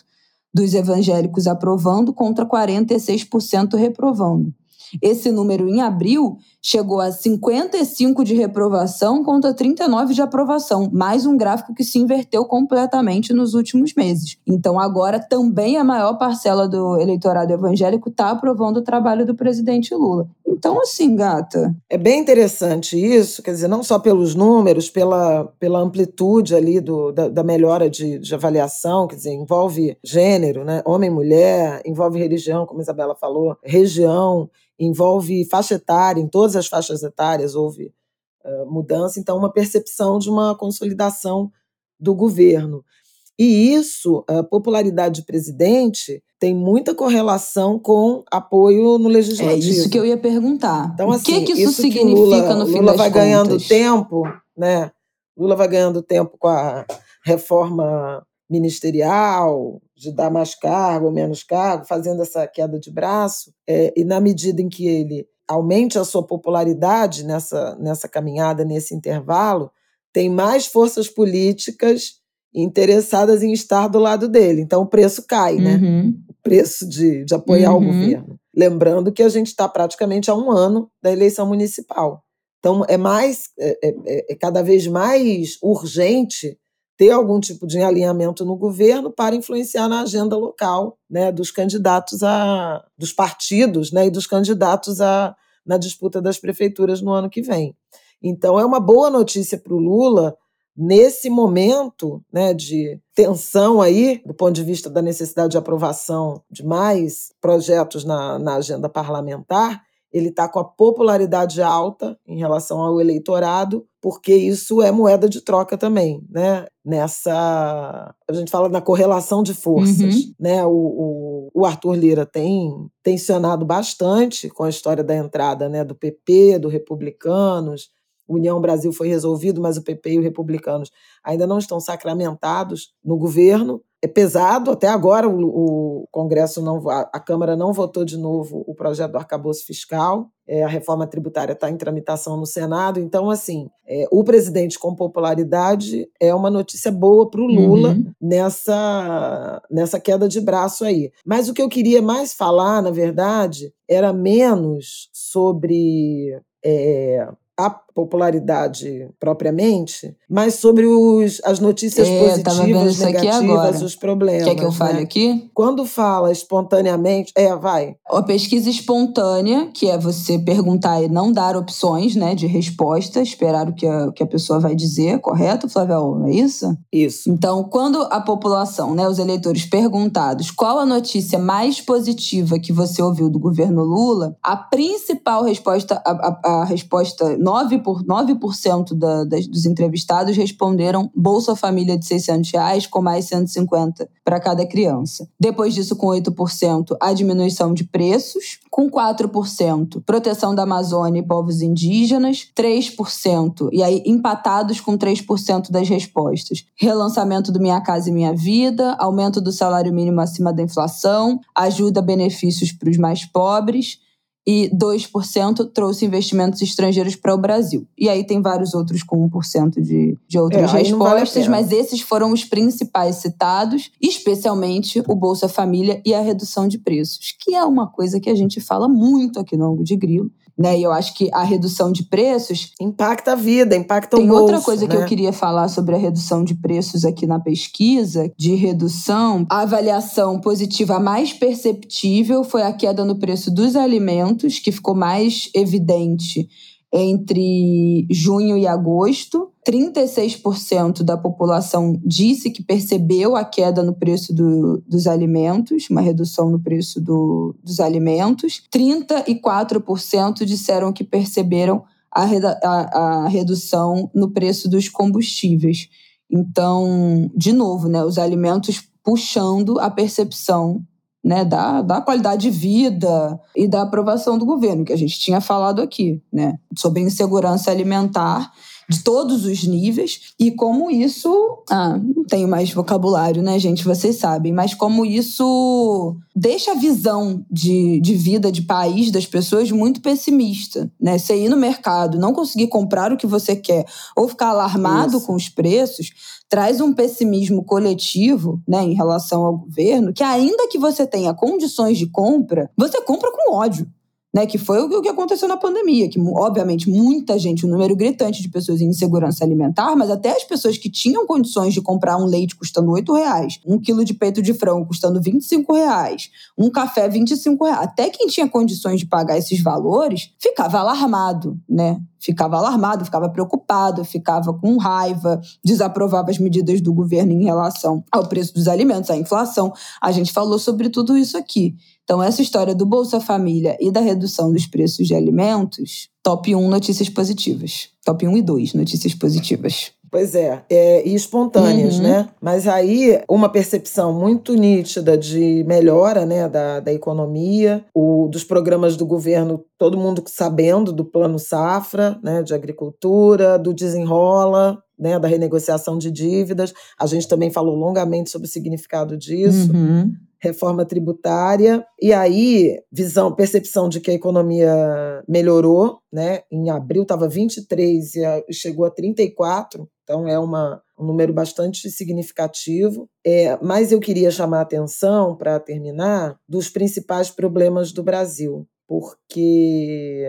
dos evangélicos aprovando contra 46% reprovando. Esse número em abril chegou a 55 de reprovação contra 39 de aprovação, mais um gráfico que se inverteu completamente nos últimos meses. Então agora também a maior parcela do eleitorado evangélico está aprovando o trabalho do presidente Lula. Então assim, gata. É bem interessante isso, quer dizer, não só pelos números, pela, pela amplitude ali do, da, da melhora de, de avaliação, quer dizer, envolve gênero, né? homem, mulher, envolve religião, como a Isabela falou, região, envolve faixa etária, em todas as faixas etárias houve uh, mudança, então uma percepção de uma consolidação do governo. E isso, a popularidade de presidente, tem muita correlação com apoio no legislativo. É isso que eu ia perguntar. Então, assim, o que, que isso, isso significa que Lula, no fim Lula vai contas? ganhando tempo, né? Lula vai ganhando tempo com a reforma ministerial, de dar mais cargo ou menos cargo, fazendo essa queda de braço, é, e na medida em que ele aumente a sua popularidade nessa, nessa caminhada, nesse intervalo, tem mais forças políticas interessadas em estar do lado dele. Então o preço cai, né? Uhum. O preço de, de apoiar Uhum. o governo. Lembrando que a gente está praticamente a um ano da eleição municipal. Então é mais, é, é- é cada vez mais urgente ter algum tipo de alinhamento no governo para influenciar na agenda local, né, dos candidatos a, dos partidos, né, e dos candidatos a, na disputa das prefeituras no ano que vem. Então é uma boa notícia para o Lula nesse momento, né, de tensão aí do ponto de vista da necessidade de aprovação de mais projetos na, na agenda parlamentar. Ele está com a popularidade alta em relação ao eleitorado, porque isso é moeda de troca também, né? Nessa. A gente fala na correlação de forças. Uhum. Né? O, o, o Arthur Lira tem tensionado bastante com a história da entrada né, do PP, do Republicanos, União Brasil foi resolvido, mas o PP e os republicanos ainda não estão sacramentados no governo. É pesado, até agora o, o Congresso não, a, a, Câmara não votou de novo o projeto do arcabouço fiscal, é, a reforma tributária está em tramitação no Senado, então, assim, é, o presidente com popularidade é uma notícia boa para o Lula uhum. nessa, nessa queda de braço aí. Mas o que eu queria mais falar, na verdade, era menos sobre é, a popularidade propriamente, mas sobre os, as notícias é, positivas, negativas, os problemas. Quer que eu fale né? aqui? Quando fala espontaneamente, é, vai. A pesquisa espontânea, que é você perguntar e não dar opções né, de resposta, esperar o que a, que a pessoa vai dizer, correto, Flávio? É isso? Isso. Então, quando a população, né, os eleitores perguntados qual a notícia mais positiva que você ouviu do governo Lula, a principal resposta, a, a, a resposta 9%, por, 9 da, das, dos entrevistados responderam Bolsa Família de 600 reais com mais 150 para cada criança. Depois disso, com 8%, a diminuição de preços. Com 4%, proteção da Amazônia e povos indígenas. 3%, e aí empatados com 3% das respostas. Relançamento do Minha Casa e Minha Vida, aumento do salário mínimo acima da inflação, ajuda benefícios para os mais pobres e 2% trouxe investimentos estrangeiros para o Brasil. E aí tem vários outros com 1% de, de outras é, respostas, vale mas esses foram os principais citados, especialmente o Bolsa Família e a redução de preços, que é uma coisa que a gente fala muito aqui no Ângulo de Grilo. Né? E eu acho que a redução de preços. Impacta a vida, impacta o Tem bolso. Outra coisa né? que eu queria falar sobre a redução de preços aqui na pesquisa, de redução. A avaliação positiva mais perceptível foi a queda no preço dos alimentos, que ficou mais evidente entre junho e agosto. 36% da população disse que percebeu a queda no preço do, dos alimentos, uma redução no preço do, dos alimentos. 34% disseram que perceberam a, a, a redução no preço dos combustíveis. Então, de novo, né, os alimentos puxando a percepção né, da, da qualidade de vida e da aprovação do governo, que a gente tinha falado aqui, né, sobre insegurança alimentar de todos os níveis e como isso. Ah, não tenho mais vocabulário, né, gente? Vocês sabem, mas como isso deixa a visão de, de vida, de país das pessoas muito pessimista, né? Você ir no mercado, não conseguir comprar o que você quer ou ficar alarmado isso. com os preços traz um pessimismo coletivo né, em relação ao governo, que ainda que você tenha condições de compra, você compra com ódio né, que foi o que aconteceu na pandemia, que obviamente muita gente, um número gritante de pessoas em insegurança alimentar, mas até as pessoas que tinham condições de comprar um leite custando R$ reais, um quilo de peito de frango custando R$ reais, um café R$ reais, até quem tinha condições de pagar esses valores ficava alarmado, né? Ficava alarmado, ficava preocupado, ficava com raiva, desaprovava as medidas do governo em relação ao preço dos alimentos, à inflação. A gente falou sobre tudo isso aqui. Então, essa história do Bolsa Família e da redução dos preços de alimentos, top 1 notícias positivas. Top 1 e 2 notícias positivas. Pois é, é e espontâneas, uhum. né? Mas aí uma percepção muito nítida de melhora né, da, da economia, o, dos programas do governo, todo mundo sabendo do plano safra, né, de agricultura, do desenrola, né, da renegociação de dívidas. A gente também falou longamente sobre o significado disso. Uhum reforma tributária e aí visão, percepção de que a economia melhorou, né? Em abril estava 23 e chegou a 34, então é uma, um número bastante significativo. É, mas eu queria chamar a atenção para terminar dos principais problemas do Brasil, porque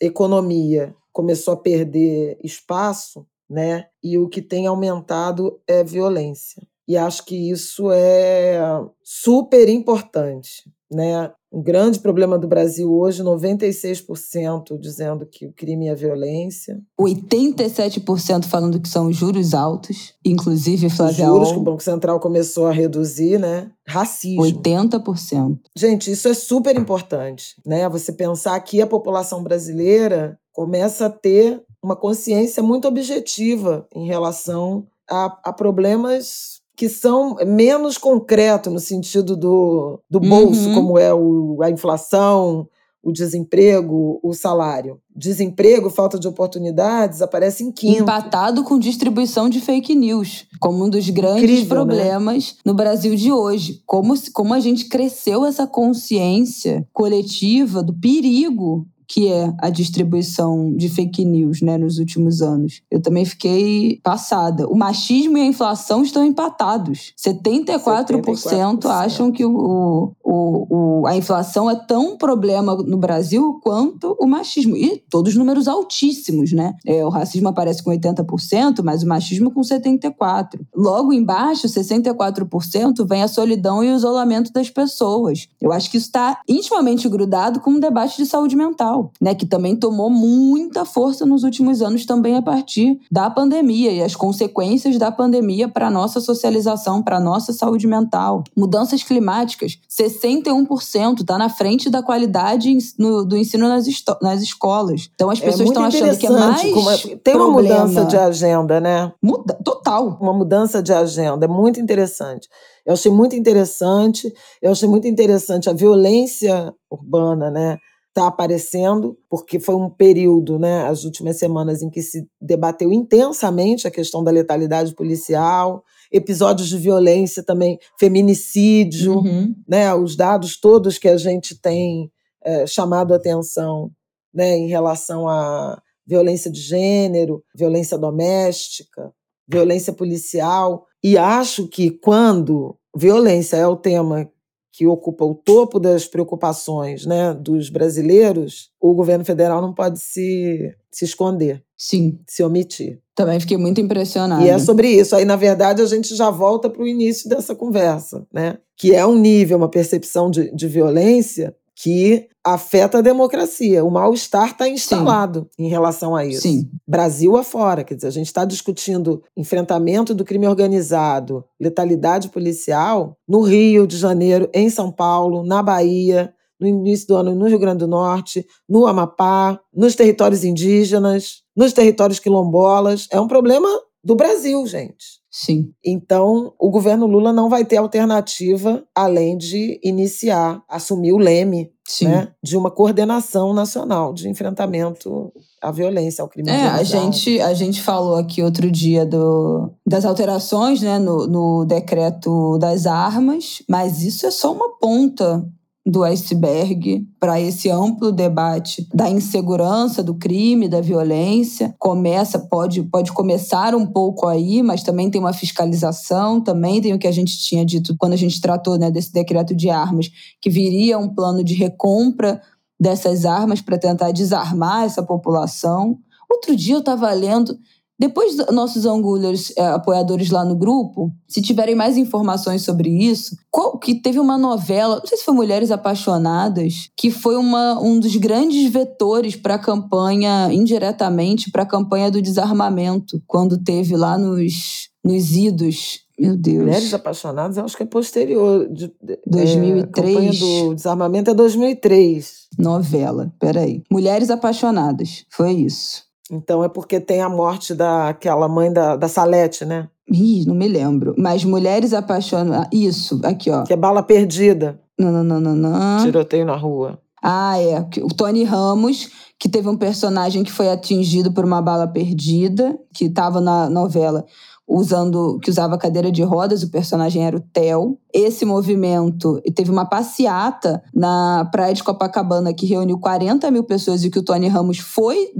economia começou a perder espaço, né? E o que tem aumentado é violência. E acho que isso é super importante. Né? Um grande problema do Brasil hoje, 96% dizendo que o crime é violência. 87% falando que são juros altos, inclusive Os juros que o Banco Central começou a reduzir, né? Racismo. 80%. Gente, isso é super importante, né? Você pensar que a população brasileira começa a ter uma consciência muito objetiva em relação a, a problemas que são menos concretos no sentido do, do bolso, uhum. como é o, a inflação, o desemprego, o salário. Desemprego, falta de oportunidades, aparece em quinto. Empatado com distribuição de fake news, como um dos grandes Incrível, né? problemas né? no Brasil de hoje. Como, como a gente cresceu essa consciência coletiva do perigo que é a distribuição de fake news né, nos últimos anos. Eu também fiquei passada. O machismo e a inflação estão empatados. 74%, 74%. acham que o, o, o, a inflação é tão problema no Brasil quanto o machismo. E todos números altíssimos, né? É, o racismo aparece com 80%, mas o machismo com 74%. Logo embaixo, 64%, vem a solidão e o isolamento das pessoas. Eu acho que isso está intimamente grudado com um debate de saúde mental né, que também tomou muita força nos últimos anos também a partir da pandemia e as consequências da pandemia para a nossa socialização, para a nossa saúde mental. Mudanças climáticas, 61% está na frente da qualidade no, do ensino nas, nas escolas. Então as é pessoas estão achando que é mais é, Tem uma problema. mudança de agenda, né? Muda, total. Uma mudança de agenda, é muito interessante. Eu achei muito interessante, eu achei muito interessante a violência urbana, né? está aparecendo, porque foi um período, né, as últimas semanas, em que se debateu intensamente a questão da letalidade policial, episódios de violência também, feminicídio, uhum. né, os dados todos que a gente tem é, chamado atenção né, em relação à violência de gênero, violência doméstica, violência policial. E acho que quando violência é o tema que ocupa o topo das preocupações né, dos brasileiros, o governo federal não pode se, se esconder. Sim. Se omitir. Também fiquei muito impressionada. E é sobre isso. Aí, na verdade, a gente já volta para o início dessa conversa, né? Que é um nível, uma percepção de, de violência que afeta a democracia. O mal-estar está instalado Sim. em relação a isso. Sim. Brasil afora, quer dizer, a gente está discutindo enfrentamento do crime organizado, letalidade policial no Rio de Janeiro, em São Paulo, na Bahia, no início do ano no Rio Grande do Norte, no Amapá, nos territórios indígenas, nos territórios quilombolas. É um problema do Brasil, gente. Sim. Então, o governo Lula não vai ter alternativa além de iniciar, assumir o leme né, de uma coordenação nacional de enfrentamento à violência, ao crime é, a gente A gente falou aqui outro dia do, das alterações né, no, no decreto das armas, mas isso é só uma ponta do iceberg para esse amplo debate da insegurança, do crime, da violência. Começa, pode, pode começar um pouco aí, mas também tem uma fiscalização, também tem o que a gente tinha dito quando a gente tratou né, desse decreto de armas, que viria um plano de recompra dessas armas para tentar desarmar essa população. Outro dia eu estava lendo depois, nossos angulers é, apoiadores lá no grupo, se tiverem mais informações sobre isso, qual, que teve uma novela, não sei se foi Mulheres Apaixonadas, que foi uma, um dos grandes vetores para a campanha, indiretamente, para a campanha do desarmamento, quando teve lá nos, nos idos meu Deus. Mulheres Apaixonadas, eu acho que é posterior. De, 2003. É, a campanha do desarmamento é 2003. Novela, peraí. Mulheres Apaixonadas, foi isso. Então é porque tem a morte daquela mãe da, da Salete, né? Ih, não me lembro. Mas Mulheres Apaixonadas. Isso, aqui, ó. Que é bala perdida. Não, não, não, não, não. Tiroteio na rua. Ah, é. O Tony Ramos, que teve um personagem que foi atingido por uma bala perdida, que estava na novela usando que usava cadeira de rodas, o personagem era o Theo. Esse movimento teve uma passeata na praia de Copacabana que reuniu 40 mil pessoas e que o Tony Ramos foi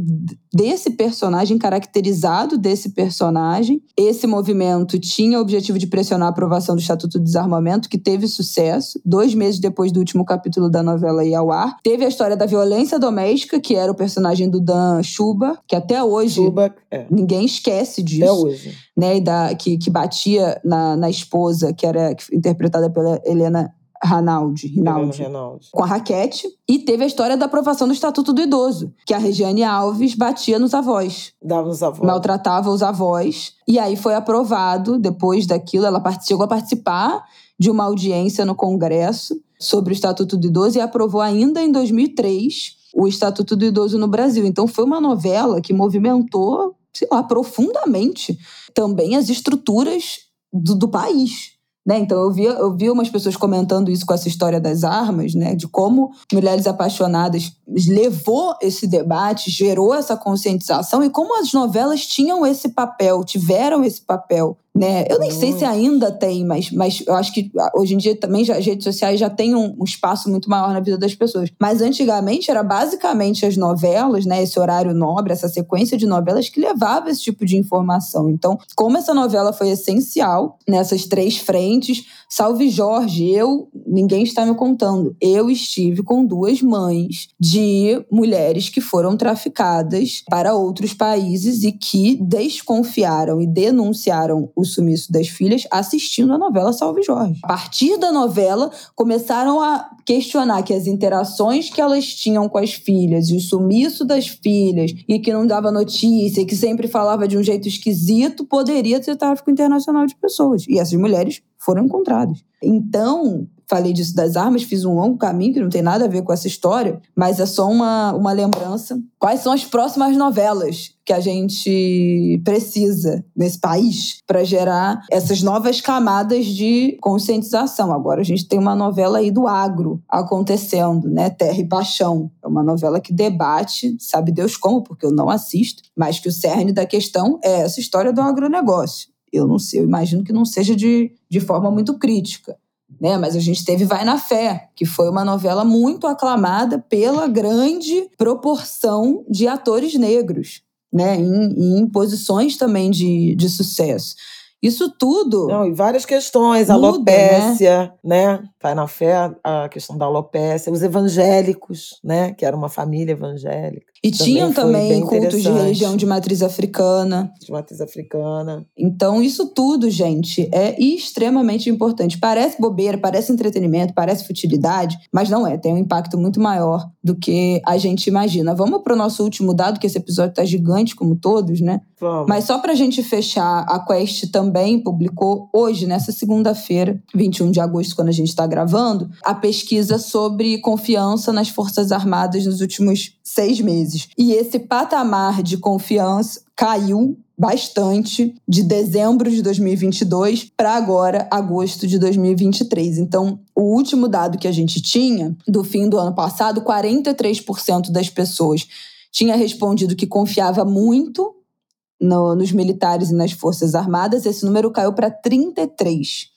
desse personagem, caracterizado desse personagem. Esse movimento tinha o objetivo de pressionar a aprovação do Estatuto do Desarmamento, que teve sucesso. Dois meses depois do último capítulo da novela ir ao ar. Teve a história da violência doméstica, que era o personagem do Dan Schuba, que até hoje Schuba, é. ninguém esquece disso. Até hoje. Né, da, que, que batia na, na esposa, que era interpretada pela Helena Ranaldi, Rinaldi, com a raquete. E teve a história da aprovação do Estatuto do Idoso, que a Regiane Alves batia nos avós. Dava nos avós. Maltratava os avós. E aí foi aprovado, depois daquilo, ela chegou a participar de uma audiência no Congresso sobre o Estatuto do Idoso e aprovou ainda em 2003 o Estatuto do Idoso no Brasil. Então foi uma novela que movimentou, sei lá, profundamente também as estruturas do, do país Né? Então eu vi, eu vi umas pessoas comentando isso com essa história das armas, né? de como Mulheres Apaixonadas levou esse debate, gerou essa conscientização e como as novelas tinham esse papel, tiveram esse papel né? Eu nem sei se ainda tem, mas, mas eu acho que ah, hoje em dia também já, as redes sociais já têm um, um, espaço muito maior na vida das pessoas. Mas antigamente era basicamente as novelas, né? Esse horário nobre, essa sequência de novelas que levava esse tipo de informação. Então, como essa novela foi essencial nessas três frentes, salve Jorge, eu, ninguém está me contando, eu estive com duas mães de mulheres que foram traficadas para outros países e que desconfiaram e denunciaram o sumiço das filhas assistindo a novela Salve Jorge. A partir da novela, começaram a questionar que as interações que elas tinham com as filhas e o sumiço das filhas e que não dava notícia e que sempre falava de um jeito esquisito poderia ser tráfico internacional de pessoas. E essas mulheres foram encontradas. Então, falei disso das armas, fiz um longo caminho que não tem nada a ver com essa história, mas é só uma, uma lembrança. Quais são as próximas novelas que a gente precisa nesse país para gerar essas novas camadas de conscientização? Agora a gente tem uma novela aí do agro acontecendo, né? Terra e Paixão. É uma novela que debate, sabe Deus como, porque eu não assisto, mas que o cerne da questão é essa história do agronegócio. Eu não sei, eu imagino que não seja de, de forma muito crítica né? Mas a gente teve Vai na Fé, que foi uma novela muito aclamada pela grande proporção de atores negros, né? Em, em posições também de, de sucesso. Isso tudo. Não, e várias questões, muda, alopécia, né? né? Vai na fé, a questão da alopécia, os evangélicos, né? Que era uma família evangélica. E também tinham também cultos de religião de matriz africana. De matriz africana. Então, isso tudo, gente, é extremamente importante. Parece bobeira, parece entretenimento, parece futilidade, mas não é. Tem um impacto muito maior do que a gente imagina. Vamos para o nosso último dado, que esse episódio está gigante, como todos, né? Vamos. Mas só para a gente fechar, a Quest também publicou hoje, nessa segunda-feira, 21 de agosto, quando a gente está gravando, a pesquisa sobre confiança nas Forças Armadas nos últimos seis meses. E esse patamar de confiança caiu bastante de dezembro de 2022 para agora, agosto de 2023. Então, o último dado que a gente tinha do fim do ano passado, 43% das pessoas tinha respondido que confiava muito no, nos militares e nas Forças Armadas. Esse número caiu para 33.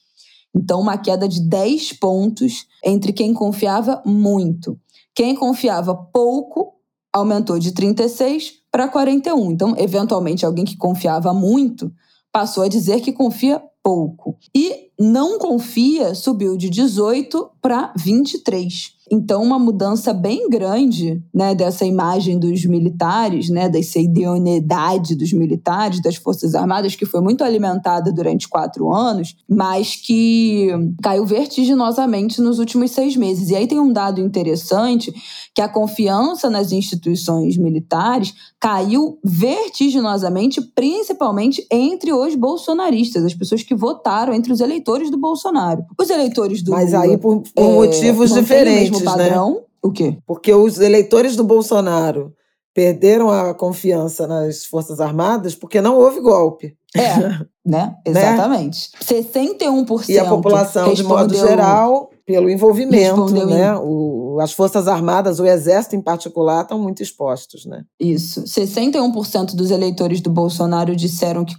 Então, uma queda de 10 pontos entre quem confiava muito. Quem confiava pouco aumentou de 36 para 41. Então, eventualmente, alguém que confiava muito passou a dizer que confia pouco. E não confia subiu de 18 para 23. Então, uma mudança bem grande né, dessa imagem dos militares, né, dessa idoneidade dos militares, das Forças Armadas, que foi muito alimentada durante quatro anos, mas que caiu vertiginosamente nos últimos seis meses. E aí tem um dado interessante, que a confiança nas instituições militares caiu vertiginosamente, principalmente entre os bolsonaristas, as pessoas que votaram entre os eleitores do Bolsonaro. Os eleitores do Mas aí por, por é, motivos diferentes né? padrão. Né? O quê? Porque os eleitores do Bolsonaro perderam a confiança nas Forças Armadas porque não houve golpe. É, né? Exatamente. Né? 61% E a população, de modo geral, pelo envolvimento, né? O, as Forças Armadas, o Exército em particular, estão muito expostos, né? Isso. 61% dos eleitores do Bolsonaro disseram que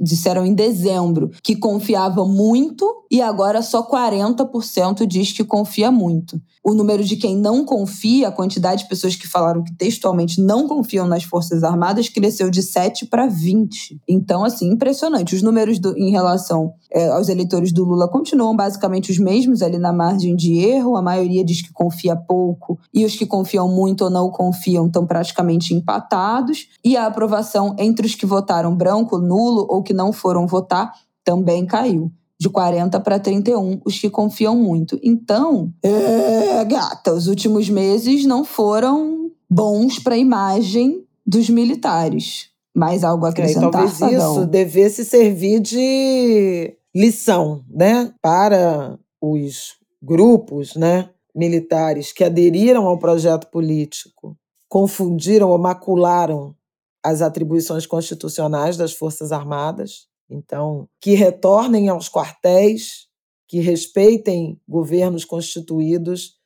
disseram em dezembro que confiava muito e agora só 40% diz que confia muito. O número de quem não confia, a quantidade de pessoas que falaram que textualmente não confiam nas Forças Armadas, cresceu de 7 para 20. Então, assim, impressionante. Os números do, em relação é, aos eleitores do Lula continuam basicamente os mesmos ali na margem de erro. A maioria diz que confia pouco e os que confiam muito ou não confiam estão praticamente empatados. E a aprovação entre os que votaram branco, nulo ou que não foram votar também caiu de 40 para 31, os que confiam muito. Então, é, gata, os últimos meses não foram bons para a imagem dos militares. Mais algo a acrescentar? É, talvez isso devesse servir de lição, né, para os grupos, né, militares que aderiram ao projeto político, confundiram ou macularam as atribuições constitucionais das Forças Armadas então, que retornem aos quartéis, que respeitem governos constituídos,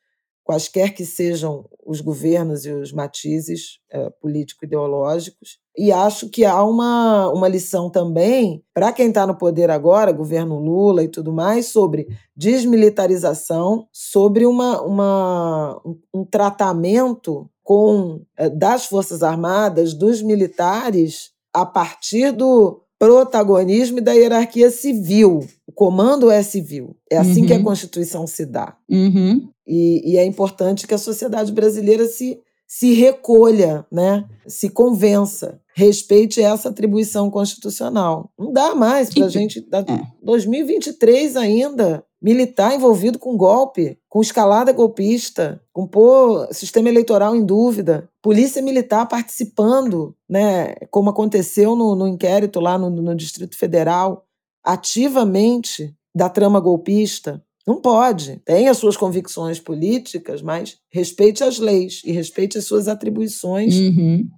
quaisquer que sejam os governos e os matizes é, político-ideológicos. E acho que há uma, uma lição também, para quem está no poder agora, governo Lula e tudo mais, sobre desmilitarização, sobre uma, uma, um, tratamento com é, das Forças Armadas, dos militares, a partir do protagonismo e da hierarquia civil. O comando é civil. É assim uhum. que a uhum. Constituição se dá. Uhum. E, e, é importante que a sociedade brasileira se, se recolha, né? se convença, respeite essa atribuição constitucional. Não dá mais para a gente. É. 2023 ainda militar envolvido com golpe, com escalada golpista, com pôr sistema eleitoral em dúvida, polícia militar participando, né, como aconteceu no, no inquérito lá no, no Distrito Federal, ativamente da trama golpista. Não pode. Tem as suas convicções políticas, mas respeite as leis e respeite as suas atribuições uhum.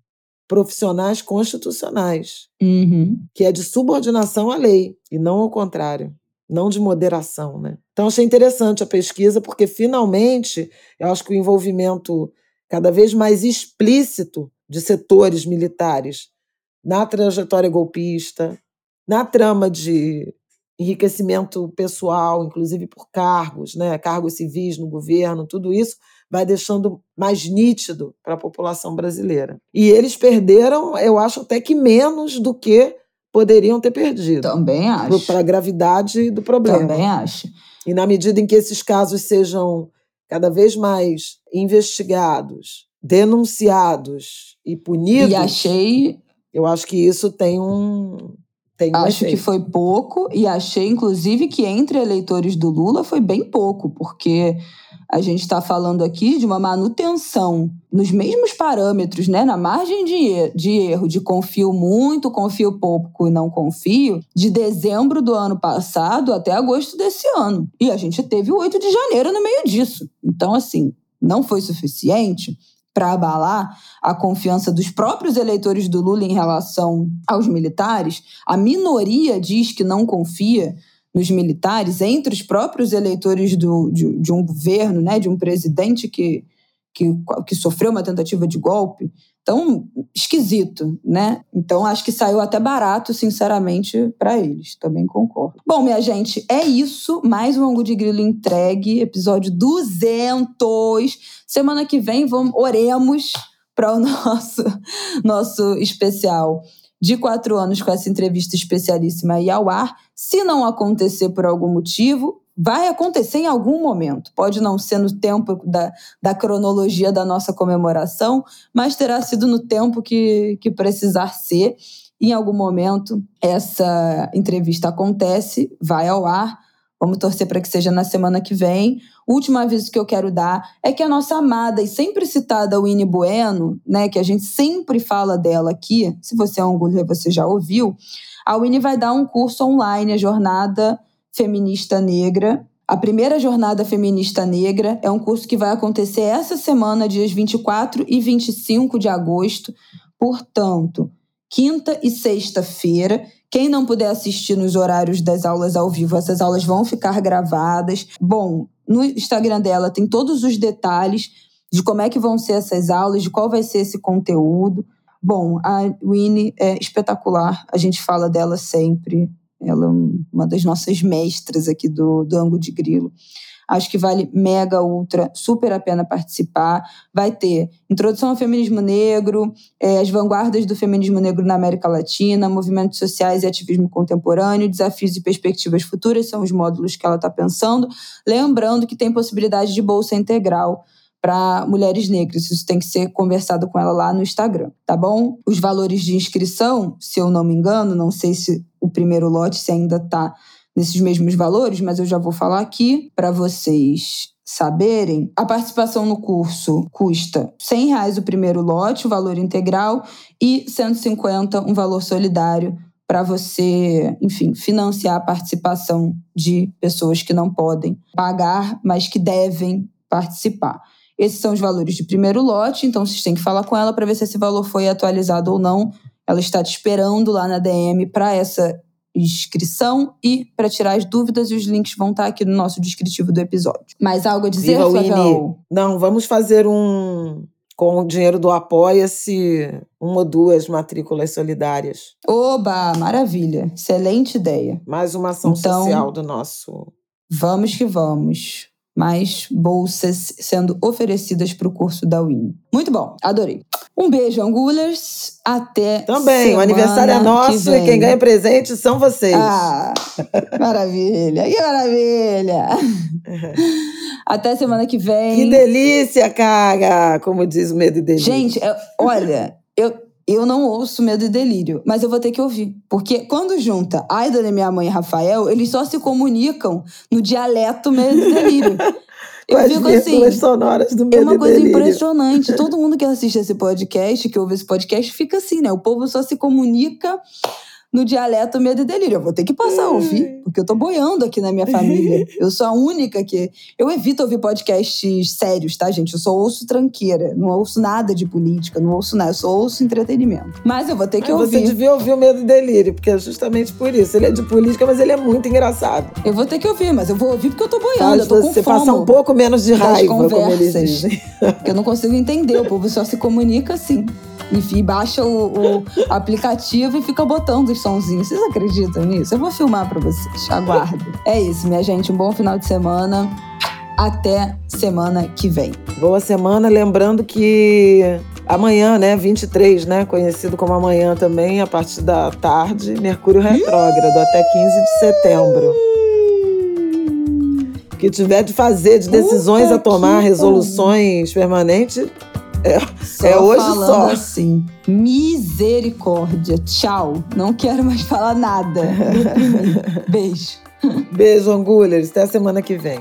profissionais constitucionais, uhum. que é de subordinação à lei e não ao contrário não de moderação. Né? Então, achei interessante a pesquisa, porque finalmente eu acho que o envolvimento cada vez mais explícito de setores militares na trajetória golpista, na trama de enriquecimento pessoal, inclusive por cargos, né, cargos civis no governo, tudo isso vai deixando mais nítido para a população brasileira. E eles perderam, eu acho até que menos do que poderiam ter perdido. Também acho. Para a gravidade do problema. Também acho. E na medida em que esses casos sejam cada vez mais investigados, denunciados e punidos. E achei. Eu acho que isso tem um. Tem acho que foi pouco, e achei, inclusive, que entre eleitores do Lula foi bem pouco, porque a gente está falando aqui de uma manutenção nos mesmos parâmetros, né, na margem de, de erro, de confio muito, confio pouco e não confio, de dezembro do ano passado até agosto desse ano. E a gente teve o 8 de janeiro no meio disso. Então, assim, não foi suficiente para abalar a confiança dos próprios eleitores do Lula em relação aos militares. A minoria diz que não confia nos militares, entre os próprios eleitores do, de, de um governo, né, de um presidente que, que, que sofreu uma tentativa de golpe. Então, esquisito, né? Então, acho que saiu até barato, sinceramente, para eles. Também concordo. Bom, minha gente, é isso. Mais um Angu de Grilo entregue, episódio 200. Semana que vem, vamos, oremos para o nosso, nosso especial de quatro anos com essa entrevista especialíssima aí ao ar. Se não acontecer por algum motivo, vai acontecer em algum momento. Pode não ser no tempo da, da cronologia da nossa comemoração, mas terá sido no tempo que, que precisar ser. Em algum momento, essa entrevista acontece, vai ao ar. Vamos torcer para que seja na semana que vem. O último aviso que eu quero dar é que a nossa amada e sempre citada Winnie Bueno, né, que a gente sempre fala dela aqui, se você é angolê, você já ouviu, a Winnie vai dar um curso online, a Jornada Feminista Negra. A primeira Jornada Feminista Negra é um curso que vai acontecer essa semana, dias 24 e 25 de agosto. Portanto, quinta e sexta-feira. Quem não puder assistir nos horários das aulas ao vivo, essas aulas vão ficar gravadas. Bom, no Instagram dela tem todos os detalhes de como é que vão ser essas aulas, de qual vai ser esse conteúdo. Bom, a Winnie é espetacular, a gente fala dela sempre. Ela é uma das nossas mestras aqui do, do Ango de Grilo. Acho que vale mega, ultra, super a pena participar. Vai ter introdução ao feminismo negro, é, as vanguardas do feminismo negro na América Latina, movimentos sociais e ativismo contemporâneo, desafios e perspectivas futuras são os módulos que ela está pensando. Lembrando que tem possibilidade de bolsa integral para mulheres negras. Isso tem que ser conversado com ela lá no Instagram, tá bom? Os valores de inscrição, se eu não me engano, não sei se o primeiro lote se ainda está nesses mesmos valores, mas eu já vou falar aqui para vocês saberem. A participação no curso custa R$ reais o primeiro lote, o valor integral, e 150 um valor solidário para você, enfim, financiar a participação de pessoas que não podem pagar, mas que devem participar. Esses são os valores de primeiro lote, então vocês têm que falar com ela para ver se esse valor foi atualizado ou não. Ela está te esperando lá na DM para essa inscrição e para tirar as dúvidas os links vão estar aqui no nosso descritivo do episódio. Mais algo a dizer, Flavião? Não, vamos fazer um com o dinheiro do Apoia-se, uma ou duas matrículas solidárias. Oba, maravilha. Excelente ideia. Mais uma ação Então- social do nosso. Vamos que vamos. Mais bolsas sendo oferecidas para o curso da Win. Muito bom, adorei. Um beijo, Angulers. Até Também, o aniversário é que nosso e vem. quem ganha presente são vocês. Ah, maravilha, que maravilha. Até semana que vem. Que delícia, cara! Como diz o medo e delírio. Gente, eu- olha, eu, eu não ouço Medo e Delírio, mas eu vou ter que ouvir. Porque quando junta Aida, minha mãe e Rafael, eles só se comunicam no dialeto Medo e Delírio. Com Eu as fico assim. sonoras do É medo uma e coisa delírio. impressionante. Todo mundo que assiste esse podcast, que ouve esse podcast, fica assim, né? O povo só se comunica no dialeto medo e delírio. Eu vou ter que passar a ouvir, porque eu tô boiando aqui na minha família. Eu sou a única que. Eu evito ouvir podcasts sérios, tá, gente? Eu só ouço tranqueira. Não ouço nada de política, não ouço nada. Eu só ouço entretenimento. Mas eu vou ter que Mas Você ouvir. devia ouvir o Medo e Delírio, porque é justamente por isso. Ele é de política, mas ele é muito engraçado. Eu vou ter que ouvir, mas eu vou ouvir porque eu tô boiando. Faz eu tô com você passar um pouco menos de raiva, como eles dizem. Porque eu não consigo entender. O povo só se comunica assim. Enfim, baixa o, o aplicativo e fica botando sonzinhos. Vocês acreditam nisso? Eu vou filmar pra vocês. Aguardo. É isso, minha gente. Um bom final de semana. Até semana que vem. Boa semana, lembrando que amanhã, né, 23, né, conhecido como amanhã também, a partir da tarde, Mercúrio retrógrado, até 15 de setembro. O que tiver de fazer, de decisões Puta a tomar, resoluções permanentes, Só É hoje só. assim. Misericórdia. Tchau. Não quero mais falar nada. Beijo. beijo, Angulhas, até a semana que vem.